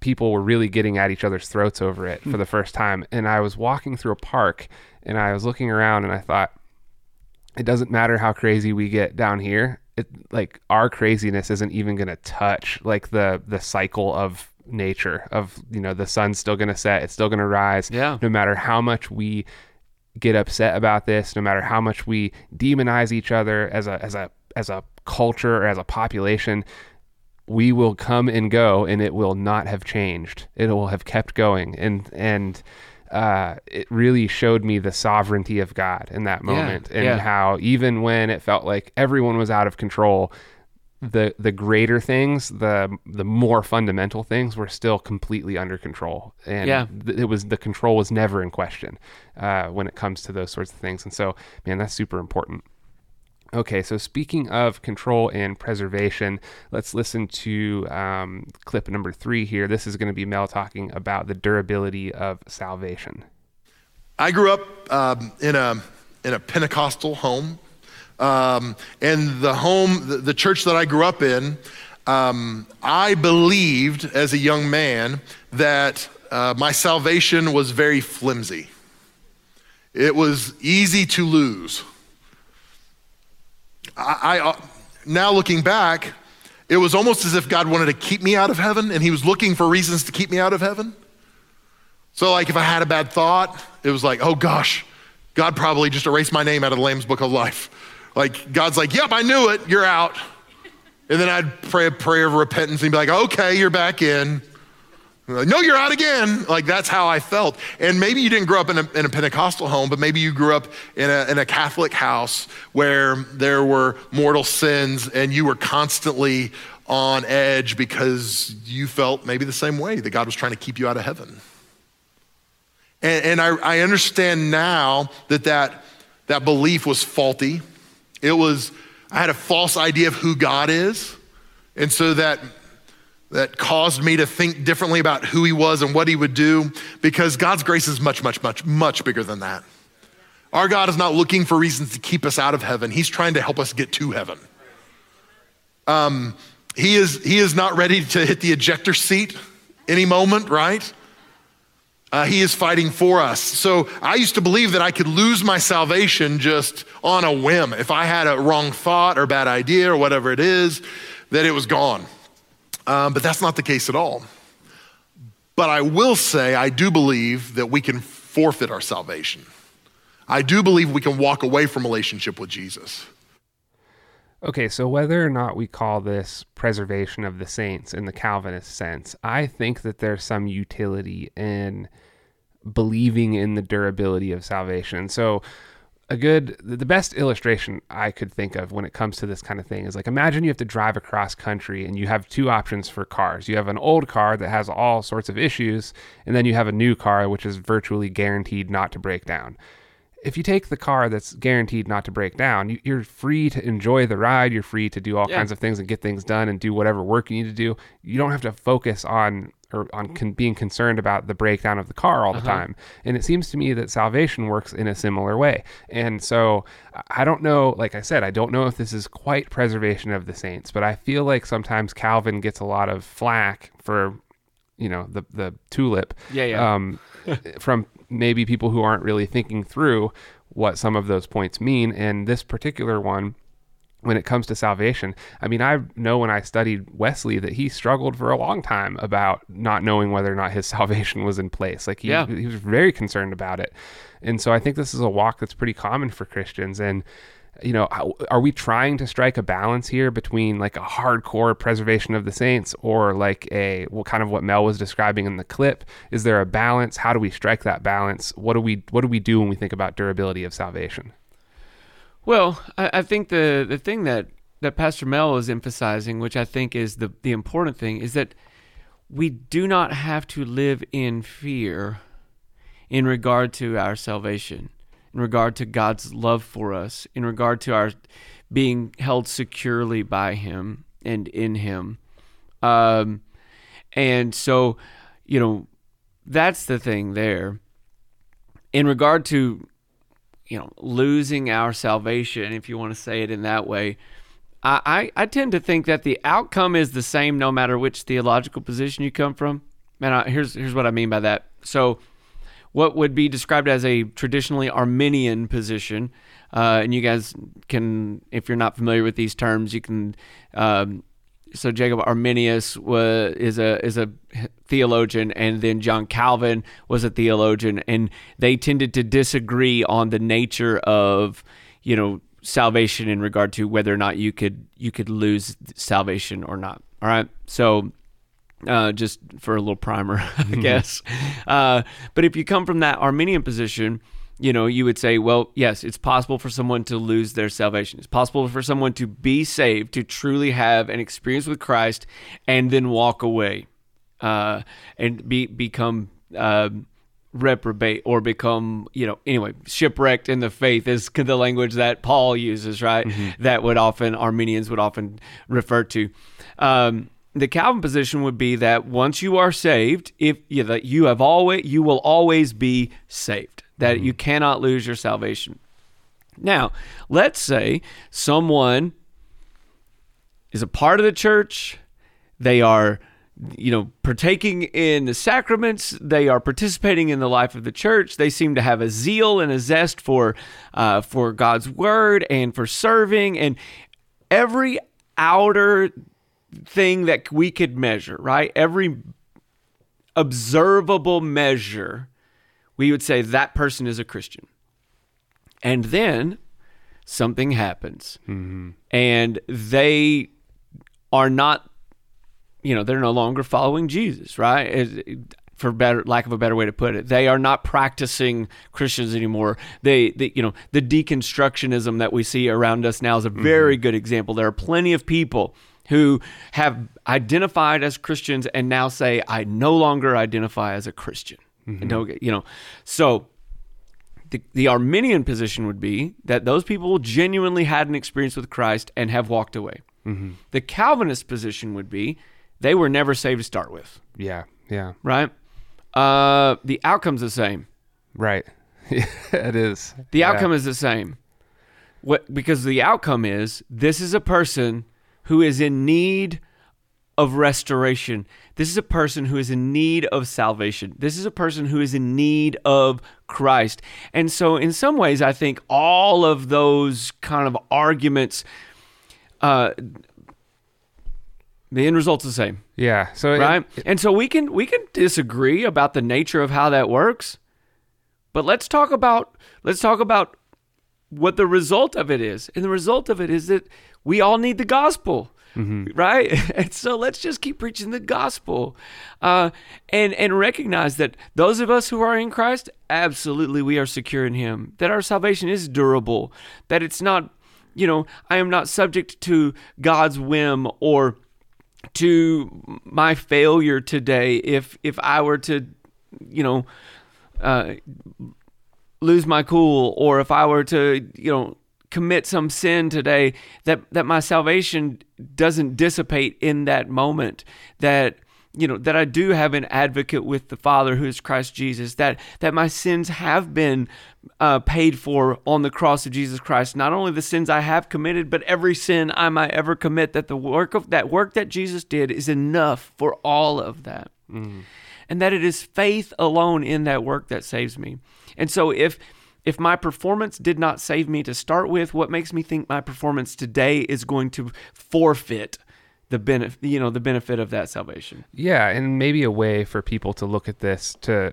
people were really getting at each other's throats over it for the first time. And I was walking through a park and I was looking around and I thought it doesn't matter how crazy we get down here it like our craziness isn't even going to touch like the the cycle of nature of you know the sun's still going to set it's still going to rise. Yeah. no matter how much we get upset about this no matter how much we demonize each other as a as a as a culture or as a population we will come and go and it will not have changed. It will have kept going. And and uh, it really showed me the sovereignty of God in that moment and yeah. how even when it felt like everyone was out of control the the greater things the the more fundamental things were still completely under control and Yeah. th- it was the control was never in question uh, when it comes to those sorts of things and so man that's super important Okay, so speaking of control and preservation, let's listen to um, clip number three here. This is going to be Mel talking about the durability of salvation. I grew up um, in a in a Pentecostal home, um, and the home, the, the church that I grew up in, um, I believed as a young man that uh, my salvation was very flimsy. It was easy to lose. I, I uh, now looking back, it was almost as if God wanted to keep me out of heaven, and He was looking for reasons to keep me out of heaven. So, like, if I had a bad thought, it was like, oh gosh, God probably just erased my name out of the Lamb's Book of Life. Like, God's like, yep, I knew it, you're out. And then I'd pray a prayer of repentance and be like, okay, you're back in. Like, no, you're out again. Like, that's how I felt. And maybe you didn't grow up in a, in a Pentecostal home, but maybe you grew up in a, in a Catholic house where there were mortal sins and you were constantly on edge because you felt maybe the same way that God was trying to keep you out of heaven. And, and I, I understand now that, that that belief was faulty. It was, I had a false idea of who God is. And so that, that caused me to think differently about who he was and what he would do because God's grace is much, much, much, much bigger than that. Our God is not looking for reasons to keep us out of heaven. He's trying to help us get to heaven. Um, he, is, he is not ready to hit the ejector seat any moment, right? Uh, he is fighting for us. So I used to believe that I could lose my salvation just on a whim. If I had a wrong thought or bad idea or whatever it is, that it was gone. Um, but that's not the case at all. But I will say, I do believe that we can forfeit our salvation. I do believe we can walk away from relationship with Jesus. Okay, so whether or not we call this preservation of the saints in the Calvinist sense, I think that there's some utility in believing in the durability of salvation. So a good the best illustration I could think of when it comes to this kind of thing is like imagine you have to drive across country and you have two options for cars. You have an old car that has all sorts of issues and then you have a new car which is virtually guaranteed not to break down. If you take the car that's guaranteed not to break down, you, are free to enjoy the ride. You're free to do all Yeah. kinds of things and get things done and do whatever work you need to do. You don't have to focus on or on con- being concerned about the breakdown of the car all the time. And it seems to me that salvation works in a similar way. And so I- I don't know, like I said, I don't know if this is quite preservation of the saints, but I feel like sometimes Calvin gets a lot of flack for, you know, the the tulip. Yeah, yeah. Um, from maybe people who aren't really thinking through what some of those points mean. And this particular one when it comes to salvation. I mean, I know when I studied Wesley that he struggled for a long time about not knowing whether or not his salvation was in place. Like he, Yeah. he was very concerned about it. And so I think this is a walk that's pretty common for Christians. And, you know, are we trying to strike a balance here between like a hardcore preservation of the saints or like a, well, kind of what Mel was describing in the clip? Is there a balance? How do we strike that balance? What do we, what do we do when we think about durability of salvation? Well, I, I think the the thing that that Pastor Mel is emphasizing, which I think is the the important thing, is that we do not have to live in fear in regard to our salvation, in regard to God's love for us, in regard to our being held securely by Him and in Him. Um, and so, you know, that's the thing there. In regard to you know, losing our salvation, if you want to say it in that way, I, I, I tend to think that the outcome is the same no matter which theological position you come from. And I, here's here's what I mean by that. So, what would be described as a traditionally Arminian position, uh, and you guys can, if you're not familiar with these terms, you can. Um, so Jacob Arminius was is a is a theologian, and then John Calvin was a theologian, and they tended to disagree on the nature of you know salvation in regard to whether or not you could you could lose salvation or not. All right, so uh, just for a little primer, I guess. Uh, but if you come from that Arminian position, you know, you would say, well, yes, it's possible for someone to lose their salvation. It's possible for someone to be saved, to truly have an experience with Christ, and then walk away uh, and be become. um reprobate or become you know anyway shipwrecked in the faith is the language that paul uses right that would often Arminians would often refer to um, the calvin position would be that once you are saved if you, that you have always you will always be saved that you cannot lose your salvation. Now let's say someone is a part of the church. They are you know partaking in the sacraments. They are participating in the life of the church. They seem to have a zeal and a zest for uh, for god's word and for serving. And every outer thing that we could measure right? Every observable measure we would say that person is a christian. And then something happens. Mm-hmm. And they are not you know they're no longer following jesus right? For better lack of a better way to put it they are not practicing christians anymore. They, they you know the deconstructionism that we see around us now is a very mm-hmm. good example. There are plenty of people who have identified as christians and now say i no longer identify as a christian and don't, you know so the, the Arminian position would be that those people genuinely had an experience with Christ and have walked away. The Calvinist position would be they were never saved to start with, Yeah. Yeah. right? Uh, the outcome's the same. Right. it is. The Yeah. outcome is the same. What because the outcome is this is a person who is in need of restoration. This is a person who is in need of salvation. This is a person who is in need of Christ. And so in some ways I think all of those kind of arguments uh the end result's the same Yeah. So it- right? and so we can we can disagree about the nature of how that works, but let's talk about let's talk about what the result of it is. And the result of it is that we all need the gospel. Right? And so let's just keep preaching the gospel, uh, and and recognize that those of us who are in Christ, absolutely, we are secure in Him. That our salvation is durable. That it's not, you know, I am not subject to God's whim or to my failure today. If if I were to, you know. Uh, lose my cool or if I were to, you know, commit some sin today that that my salvation doesn't dissipate in that moment that you know that I do have an advocate with the Father who is Christ Jesus that that my sins have been uh, paid for on the cross of Jesus Christ. Not only the sins I have committed but every sin I might ever commit that the work of that work that Jesus did is enough for all of that. And that it is faith alone in that work that saves me. And so if if my performance did not save me to start with, what makes me think my performance today is going to forfeit the benefit, you know, the benefit of that salvation? Yeah, and maybe a way for people to look at this to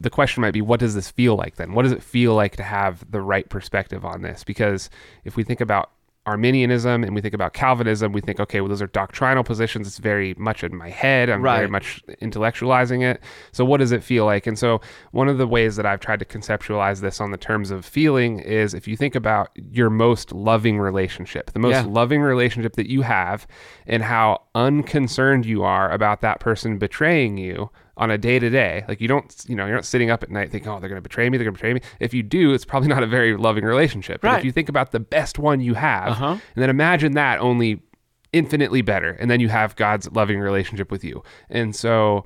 the question might be what does this feel like then? What does it feel like to have the right perspective on this? Because if we think about Arminianism and we think about Calvinism, we think, okay, well, those are doctrinal positions. It's very much in my head. I'm very much intellectualizing it. So, what does it feel like? And so, one of the ways that I've tried to conceptualize this on the terms of feeling is if you think about your most loving relationship, the most Yeah. loving relationship that you have, and how unconcerned you are about that person betraying you on a day to day. Like you don't, you know, you're not sitting up at night thinking, "Oh, they're going to betray me. They're going to betray me." If you do, it's probably not a very loving relationship. But if you think about the best one you have, Uh-huh. and then imagine that only infinitely better, and then you have God's loving relationship with you. And so,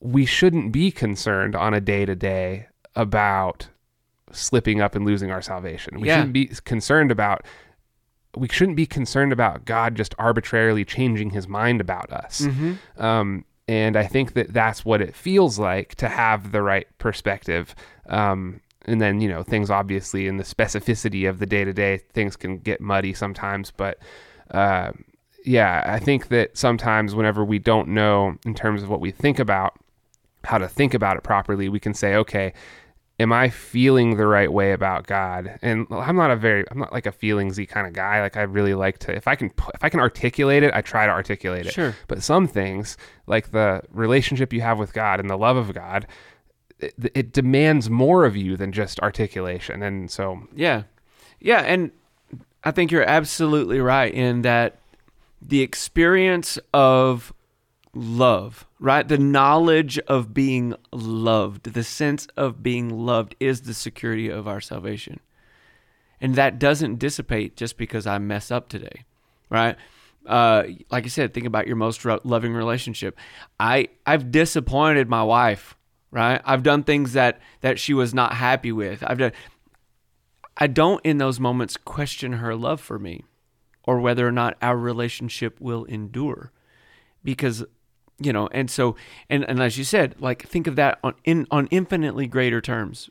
we shouldn't be concerned on a day to day about slipping up and losing our salvation. We Yeah. shouldn't be concerned about we shouldn't be concerned about God just arbitrarily changing his mind about us. Mm-hmm. Um, and I think that that's what it feels like to have the right perspective. Um, and then, you know, things obviously in the specificity of the day to day, things can get muddy sometimes. But uh, yeah, I think that sometimes whenever we don't know in terms of what we think about, how to think about it properly, we can say, okay, am I feeling the right way about God? And I'm not a very, I'm not like a feelingsy kind of guy. Like I really like to, if I can, if I can articulate it, I try to articulate it. Sure. But some things, like the relationship you have with God and the love of God, it, it demands more of you than just articulation. And so, Yeah. Yeah. And I think you're absolutely right in that the experience of love, right? The knowledge of being loved, the sense of being loved is the security of our salvation. And that doesn't dissipate just because I mess up today, right? Uh, like I said, think about your most loving relationship. I I've disappointed my wife, right? I've done things that that she was not happy with. I've done. I don't in those moments question her love for me, or whether or not our relationship will endure, because you know. And so, and and as you said, like think of that on in on infinitely greater terms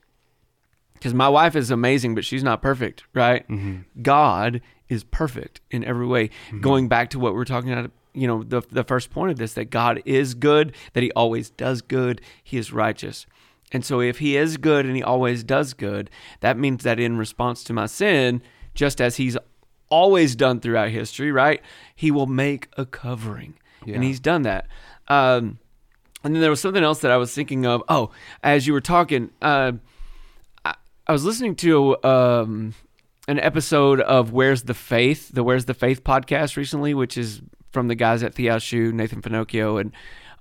because my wife is amazing, but she's not perfect, right? Mm-hmm. God is perfect in every way. Mm-hmm. Going back to what we we're talking about, you know, the the first point of this that God is good, that He always does good, He is righteous. And so, if He is good and He always does good, that means that in response to my sin, just as He's always done throughout history, right? He will make a covering, Yeah. and He's done that. Um, and then there was something else that I was thinking of. Oh, as you were talking, uh, I, I was listening to um, an episode of Where's the Faith, the Where's the Faith podcast recently, which is from the guys at TheosU, Nathan Finochio, and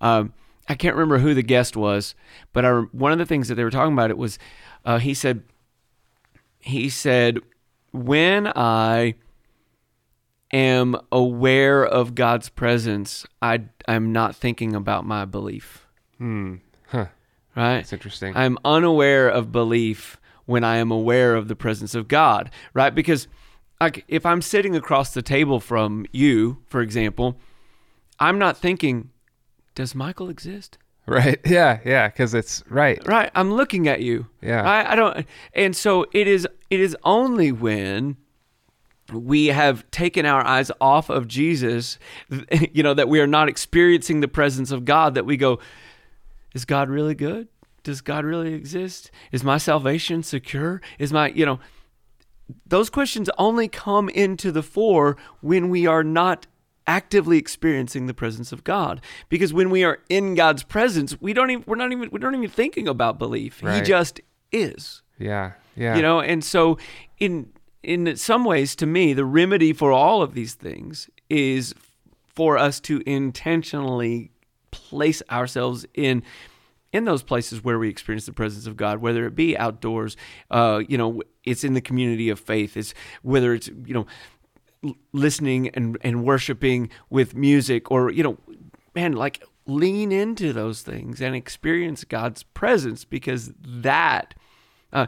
um, I can't remember who the guest was, but I, one of the things that they were talking about it was uh, he said he said when I am aware of God's presence, I I'm not thinking about my belief, hmm, huh, right? that's interesting. I'm unaware of belief when I am aware of the presence of God, right? Because like if I'm sitting across the table from you, for example, I'm not thinking, does Michael exist? right. Yeah. Yeah. Cause it's right. Right. I'm looking at you. Yeah. I, I don't and so it is it is only when we have taken our eyes off of Jesus, you know, that we are not experiencing the presence of God that we go, is God really good? Does God really exist? Is my salvation secure? Is my, you know, those questions only come into the fore when we are not actively experiencing the presence of God. Because when we are in God's presence, we don't even we're not even we're not even thinking about belief. He just is. Yeah. Yeah. You know, and so in in some ways to me the remedy for all of these things is for us to intentionally place ourselves in in those places where we experience the presence of God, whether it be outdoors, uh, you know, it's in the community of faith, it's whether it's you know, listening and and worshiping with music, or you know, man, like lean into those things and experience God's presence because that uh,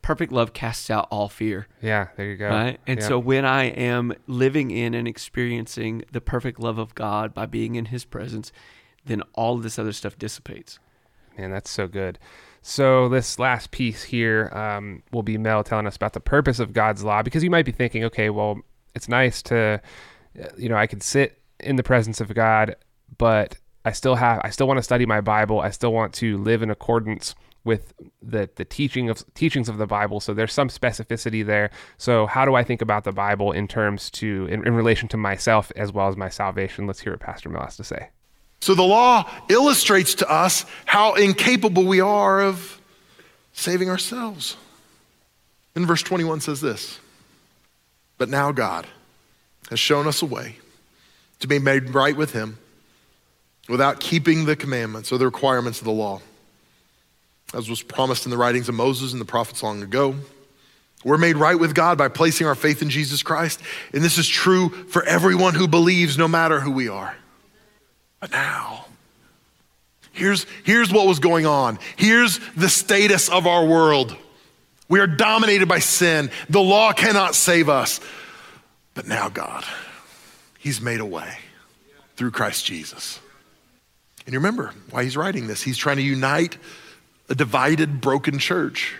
perfect love casts out all fear. Yeah. There you go. Right. And Yeah. so when I am living in and experiencing the perfect love of God by being in his presence, then all of this other stuff dissipates. Man, that's so good. So this last piece here um, will be Mel telling us about the purpose of God's law, because you might be thinking, okay, well, it's nice to, uh, you know, I can sit in the presence of God, but I still have, I still want to study my Bible. I still want to live in accordance with the the teaching of teachings of the Bible. So there's some specificity there. So how do I think about the Bible in terms to in, in relation to myself as well as my salvation? Let's hear what Pastor Mel has to say. So the law illustrates to us how incapable we are of saving ourselves. And verse 21 says this But now God has shown us a way to be made right with Him without keeping the commandments or the requirements of the law, as was promised in the writings of Moses and the prophets long ago. We're made right with God by placing our faith in Jesus Christ. And this is true for everyone who believes, no matter who we are. But now, here's, here's what was going on. Here's the status of our world. We are dominated by sin. The law cannot save us. But now, God, He's made a way through Christ Jesus. And you remember why He's writing this. He's trying to unite a divided, broken church.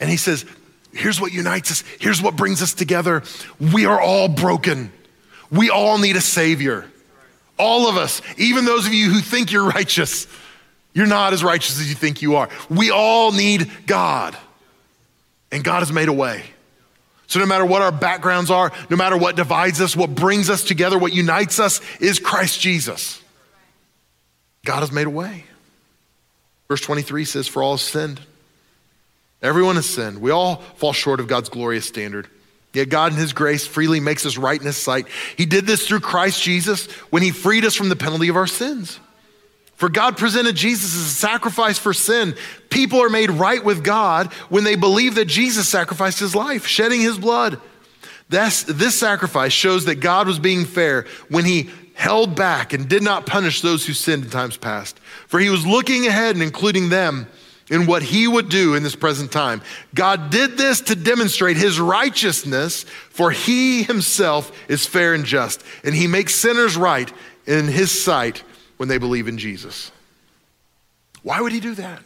And He says, here's what unites us, here's what brings us together. We are all broken, we all need a Savior. All of us, even those of you who think you're righteous, you're not as righteous as you think you are. We all need God. And God has made a way. So, no matter what our backgrounds are, no matter what divides us, what brings us together, what unites us is Christ Jesus. God has made a way. Verse 23 says, For all have sinned. Everyone has sinned. We all fall short of God's glorious standard. Yet God, in His grace, freely makes us right in His sight. He did this through Christ Jesus when He freed us from the penalty of our sins. For God presented Jesus as a sacrifice for sin. People are made right with God when they believe that Jesus sacrificed His life, shedding His blood. This, this sacrifice shows that God was being fair when He held back and did not punish those who sinned in times past. For He was looking ahead and including them in what he would do in this present time. God did this to demonstrate his righteousness, for he himself is fair and just, and he makes sinners right in his sight when they believe in Jesus. Why would he do that?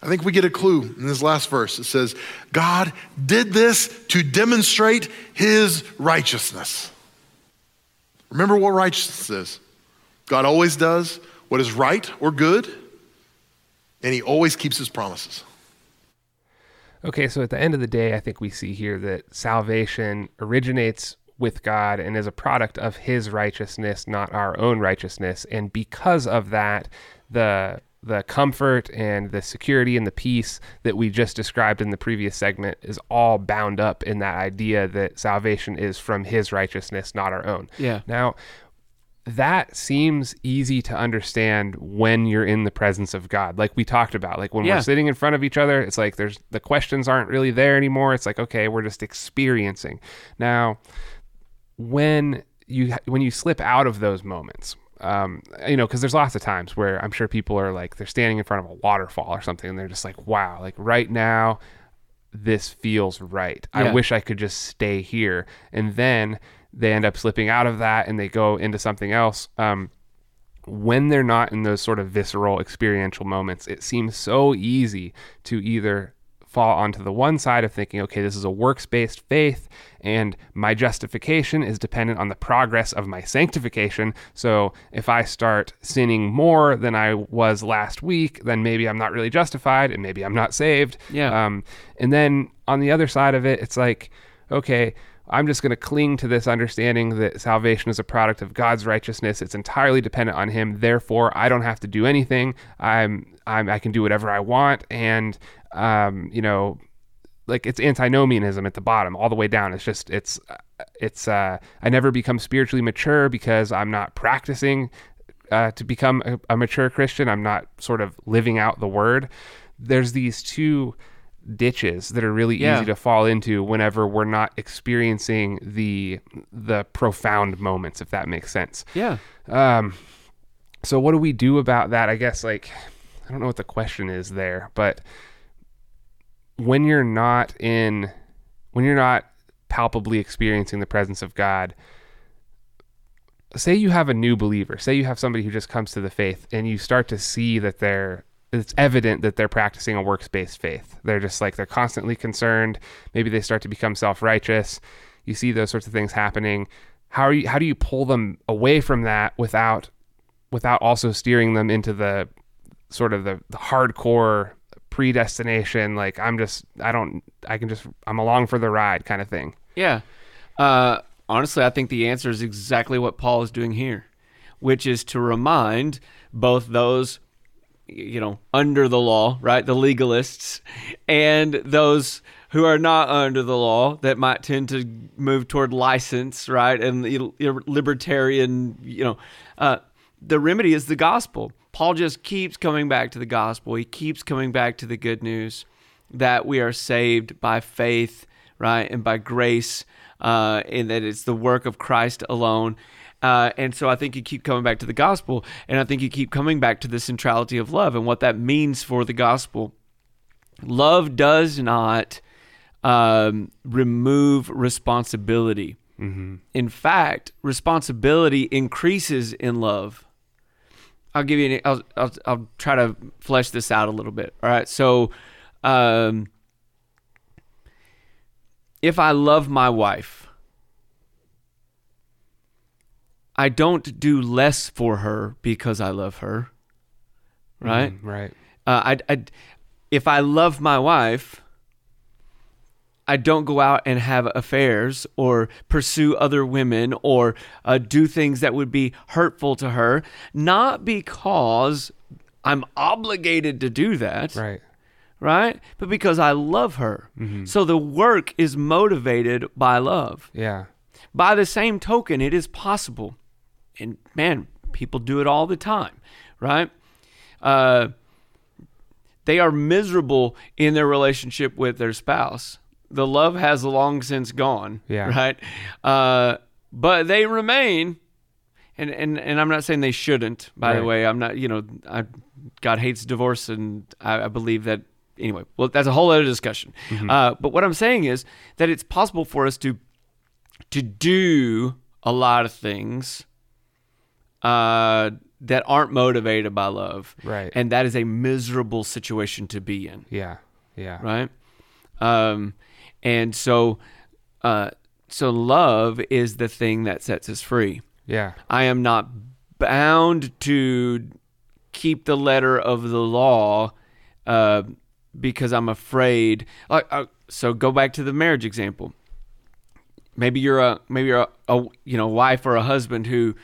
I think we get a clue in this last verse. It says, God did this to demonstrate his righteousness. Remember what righteousness is. God always does what is right or good and he always keeps his promises. Okay, so at the end of the day, I think we see here that salvation originates with God and is a product of his righteousness, not our own righteousness. And because of that, the the comfort and the security and the peace that we just described in the previous segment is all bound up in that idea that salvation is from his righteousness, not our own. Yeah. Now, that seems easy to understand when you're in the presence of God. Like we talked about, like when Yeah. we're sitting in front of each other, it's like there's the questions aren't really there anymore. It's like, okay, we're just experiencing. Now, when you when you slip out of those moments, um, you know, because there's lots of times where I'm sure people are like they're standing in front of a waterfall or something, and they're just like, wow, like right now, this feels right. I wish I could just stay here, and then they end up slipping out of that and they go into something else. Um, when they're not in those sort of visceral experiential moments, it seems so easy to either fall onto the one side of thinking, okay, this is a works based faith, and my justification is dependent on the progress of my sanctification. So if I start sinning more than I was last week, then maybe I'm not really justified and maybe I'm not saved. Yeah. Um, and then on the other side of it, it's like, okay, I'm just going to cling to this understanding that salvation is a product of God's righteousness. It's entirely dependent on Him. Therefore, I don't have to do anything. I'm, I'm I can do whatever I want, and um, you know, like it's antinomianism at the bottom, all the way down. It's just it's it's uh, I never become spiritually mature because I'm not practicing uh, to become a, a mature Christian. I'm not sort of living out the word. There's these two ditches that are really Yeah. easy to fall into whenever we're not experiencing the the profound moments if that makes sense Yeah. um so what do we do about that i guess like i don't know what the question is there but when you're not in when you're not palpably experiencing the presence of god say you have a new believer say you have somebody who just comes to the faith and you start to see that they're it's evident that they're practicing a works-based faith. They're just like they're constantly concerned. Maybe they start to become self-righteous. You see those sorts of things happening. How are you how do you pull them away from that without without also steering them into the sort of the, the hardcore predestination like i'm just i don't i can just i'm along for the ride kind of thing? Yeah. Uh, honestly, I think the answer is exactly what Paul is doing here, which is to remind both those, you know, under the law, right, the legalists, and those who are not under the law that might tend to move toward license, right, and the libertarian, you know, uh, the remedy is the gospel. Paul just keeps coming back to the gospel. He keeps coming back to the good news that we are saved by faith, right, and by grace, uh, and that it's the work of Christ alone. Uh, and so I think you keep coming back to the gospel, and I think you keep coming back to the centrality of love and what that means for the gospel. Love does not um, remove responsibility. In fact, responsibility increases in love. I'll give you. An, I'll, I'll I'll try to flesh this out a little bit. All right. So, um, if I love my wife, I don't do less for her because I love her. Right. Mm, right Uh, I, I, if I love my wife, I don't go out and have affairs or pursue other women or uh, do things that would be hurtful to her, not because I'm obligated to do that, right right? But because I love her. So the work is motivated by love. yeah By the same token, it is possible, and man, people do it all the time, right? Uh, they are miserable in their relationship with their spouse. The love has long since gone, Yeah. right? Uh, but they remain, and, and and I'm not saying they shouldn't. By the way, I'm not. You know, I, God hates divorce, and I, I believe that. Anyway, well, that's a whole other discussion. Uh, but what I'm saying is that it's possible for us to to do a lot of things uh, that aren't motivated by love. Right. And that is a miserable situation to be in. yeah yeah Right. Um, and so, uh, so love is the thing that sets us free. yeah I am not bound to keep the letter of the law uh, because I'm afraid. Like, uh, so go back to the marriage example. Maybe you're a maybe you're a, a you know wife or a husband who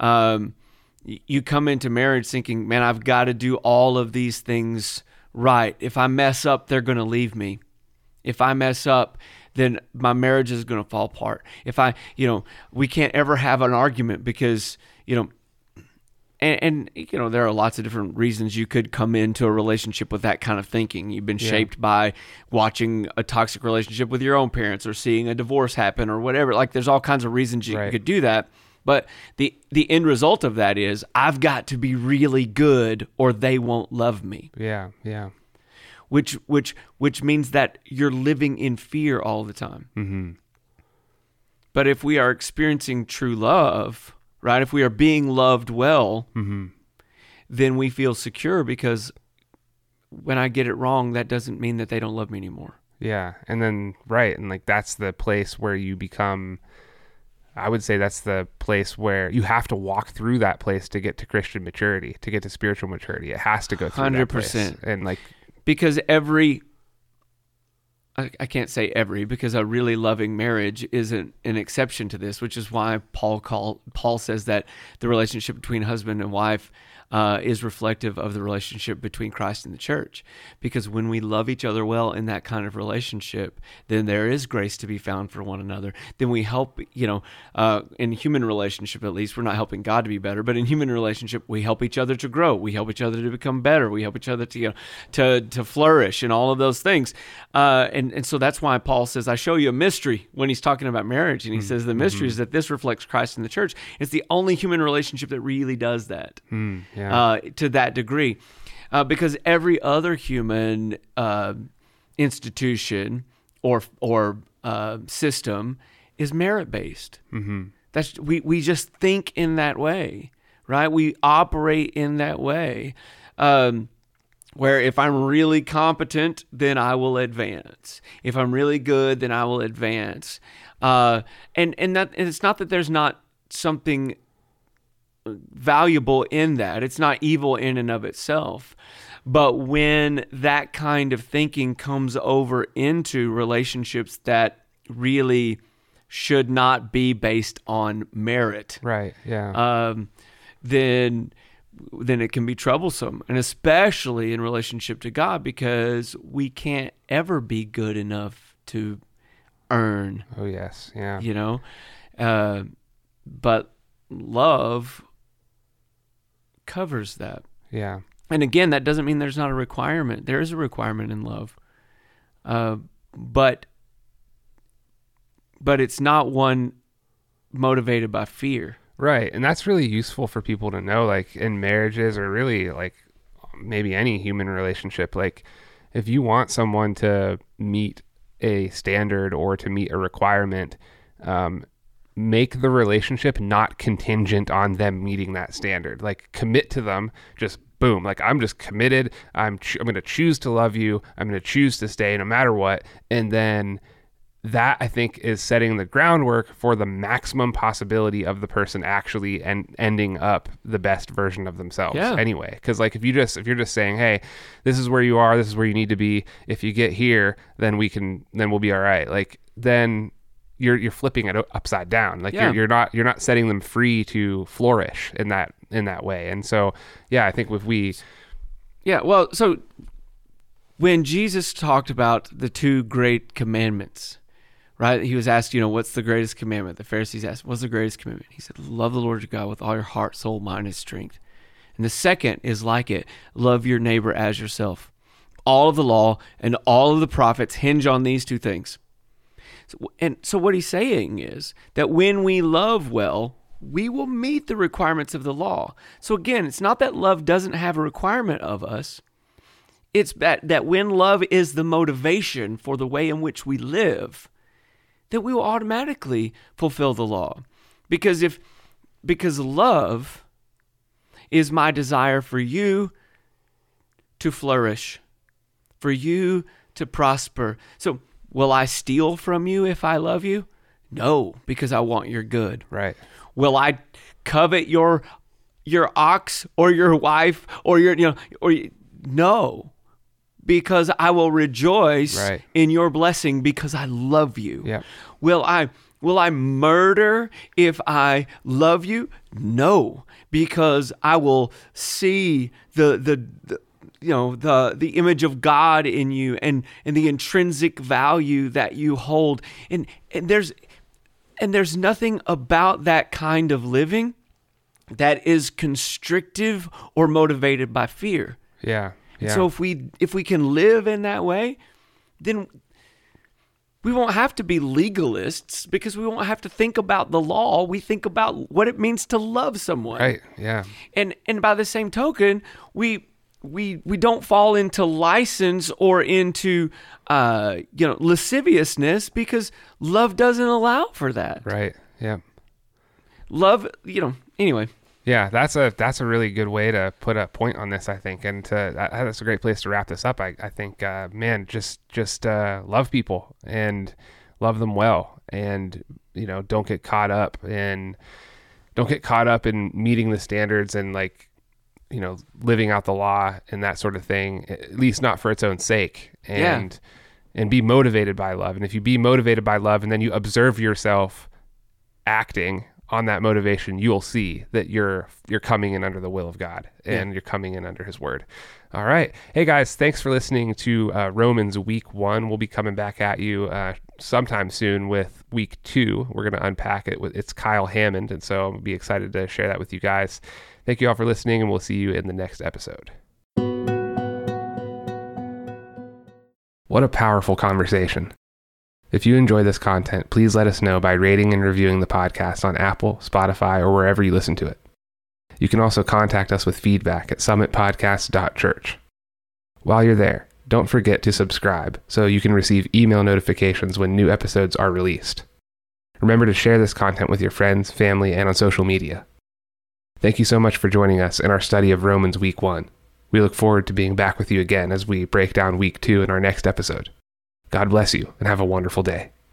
um, you come into marriage thinking, man, I've got to do all of these things right. If I mess up, they're going to leave me if I mess up, then my marriage is going to fall apart. If I, you know, we can't ever have an argument because, you know, and, and you know, there are lots of different reasons you could come into a relationship with that kind of thinking. You've been shaped by watching a toxic relationship with your own parents or seeing a divorce happen or whatever. Like, there's all kinds of reasons you Right. could do that. But the the end result of that is I've got to be really good or they won't love me yeah yeah which which which means that you're living in fear all the time. Mm-hmm. But if we are experiencing true love, right? If we are being loved well, then we feel secure because when I get it wrong, that doesn't mean that they don't love me anymore. Yeah, and then right, and like that's the place where you become. I would say that's the place where you have to walk through that place to get to Christian maturity, to get to spiritual maturity. It has to go through that place. 100%. And like, because every I, I can't say every because a really loving marriage isn't an exception to this, which is why Paul call Paul says that the relationship between husband and wife uh, is reflective of the relationship between Christ and the church. Because when we love each other well in that kind of relationship, then there is grace to be found for one another. Then we help, you know, uh, in human relationship at least, we're not helping God to be better, but in human relationship, we help each other to grow. We help each other to become better. We help each other to, you know, to to flourish and all of those things. Uh, and and so that's why Paul says, "I show you a mystery" when he's talking about marriage, and he mm-hmm. says the mystery mm-hmm. is that this reflects Christ in the church. It's the only human relationship that really does that. Mm yeah. uh, to that degree, uh, because every other human uh, institution or or uh, system is merit based. Mm-hmm. That's we we just think in that way, right? We operate in that way. Um, where if I'm really competent, then I will advance. If I'm really good, then I will advance. Uh, and and that and it's not that there's not something valuable in that. It's not evil in and of itself. But when that kind of thinking comes over into relationships that really should not be based on merit, right? Yeah. Um, then then it can be troublesome, and especially in relationship to God, because we can't ever be good enough to earn. Oh yes, yeah. You know, uh, but love covers that. Yeah. And again, that doesn't mean there's not a requirement. There is a requirement in love, uh, but but it's not one motivated by fear. Right, and that's really useful for people to know, like in marriages or really like maybe any human relationship. Like if you want someone to meet a standard or to meet a requirement, um, make the relationship not contingent on them meeting that standard. Like commit to them, just boom. Like I'm just committed. I'm ch- I'm going to choose to love you. I'm going to choose to stay no matter what. And then that I think is setting the groundwork for the maximum possibility of the person actually and ending up the best version of themselves yeah. anyway because like if you just if you're just saying hey this is where you are this is where you need to be if you get here then we can then we'll be all right like then you're you're flipping it upside down. Like yeah. you're, you're not you're not setting them free to flourish in that in that way. And so, yeah, I think if we, yeah, well, so when Jesus talked about the two great commandments, right? He was asked, you know, what's the greatest commandment? The Pharisees asked, what's the greatest commandment? He said, love the Lord your God with all your heart, soul, mind, and strength. And the second is like it, love your neighbor as yourself. All of the law and all of the prophets hinge on these two things. And so what he's saying is that when we love well, we will meet the requirements of the law. So again, it's not that love doesn't have a requirement of us. It's that, that when love is the motivation for the way in which we live, that we will automatically fulfill the law. Because if because love is my desire for you to flourish, for you to prosper. So Will I steal from you if I love you? No, because I want your good. Right. Will I covet your your ox or your wife or your you know or no because I will rejoice right. in your blessing because I love you. Yeah. Will I will I murder if I love you? No, because I will see the the, the you know the the image of God in you and and the intrinsic value that you hold and and there's and there's nothing about that kind of living that is constrictive or motivated by fear. Yeah. Yeah. So if we if we can live in that way, then we won't have to be legalists because we won't have to think about the law. We think about what it means to love someone. Right. Yeah. And and by the same token, we we we don't fall into license or into uh, you know lasciviousness because love doesn't allow for that. Right. Yeah. Love, you know. Anyway. Yeah, that's a that's a really good way to put a point on this, I think, and to that's a great place to wrap this up. I I think, uh, man, just just uh, love people and love them well, and you know, don't get caught up in don't get caught up in meeting the standards and like you know living out the law and that sort of thing at least not for its own sake and and be motivated by love. And if you be motivated by love and then you observe yourself acting on that motivation, you'll see that you're you're coming in under the will of God and you're coming in under His Word. All right, hey guys, thanks for listening to uh, Romans Week One. We'll be coming back at you uh, sometime soon with Week Two. We're going to unpack it. With, it's Kyle Hammond, and so I'll be excited to share that with you guys. Thank you all for listening, and we'll see you in the next episode. What a powerful conversation. If you enjoy this content, please let us know by rating and reviewing the podcast on Apple, Spotify, or wherever you listen to it. You can also contact us with feedback at summitpodcast.church. While you're there, don't forget to subscribe so you can receive email notifications when new episodes are released. Remember to share this content with your friends, family, and on social media. Thank you so much for joining us in our study of Romans Week 1. We look forward to being back with you again as we break down week two in our next episode. God bless you and have a wonderful day.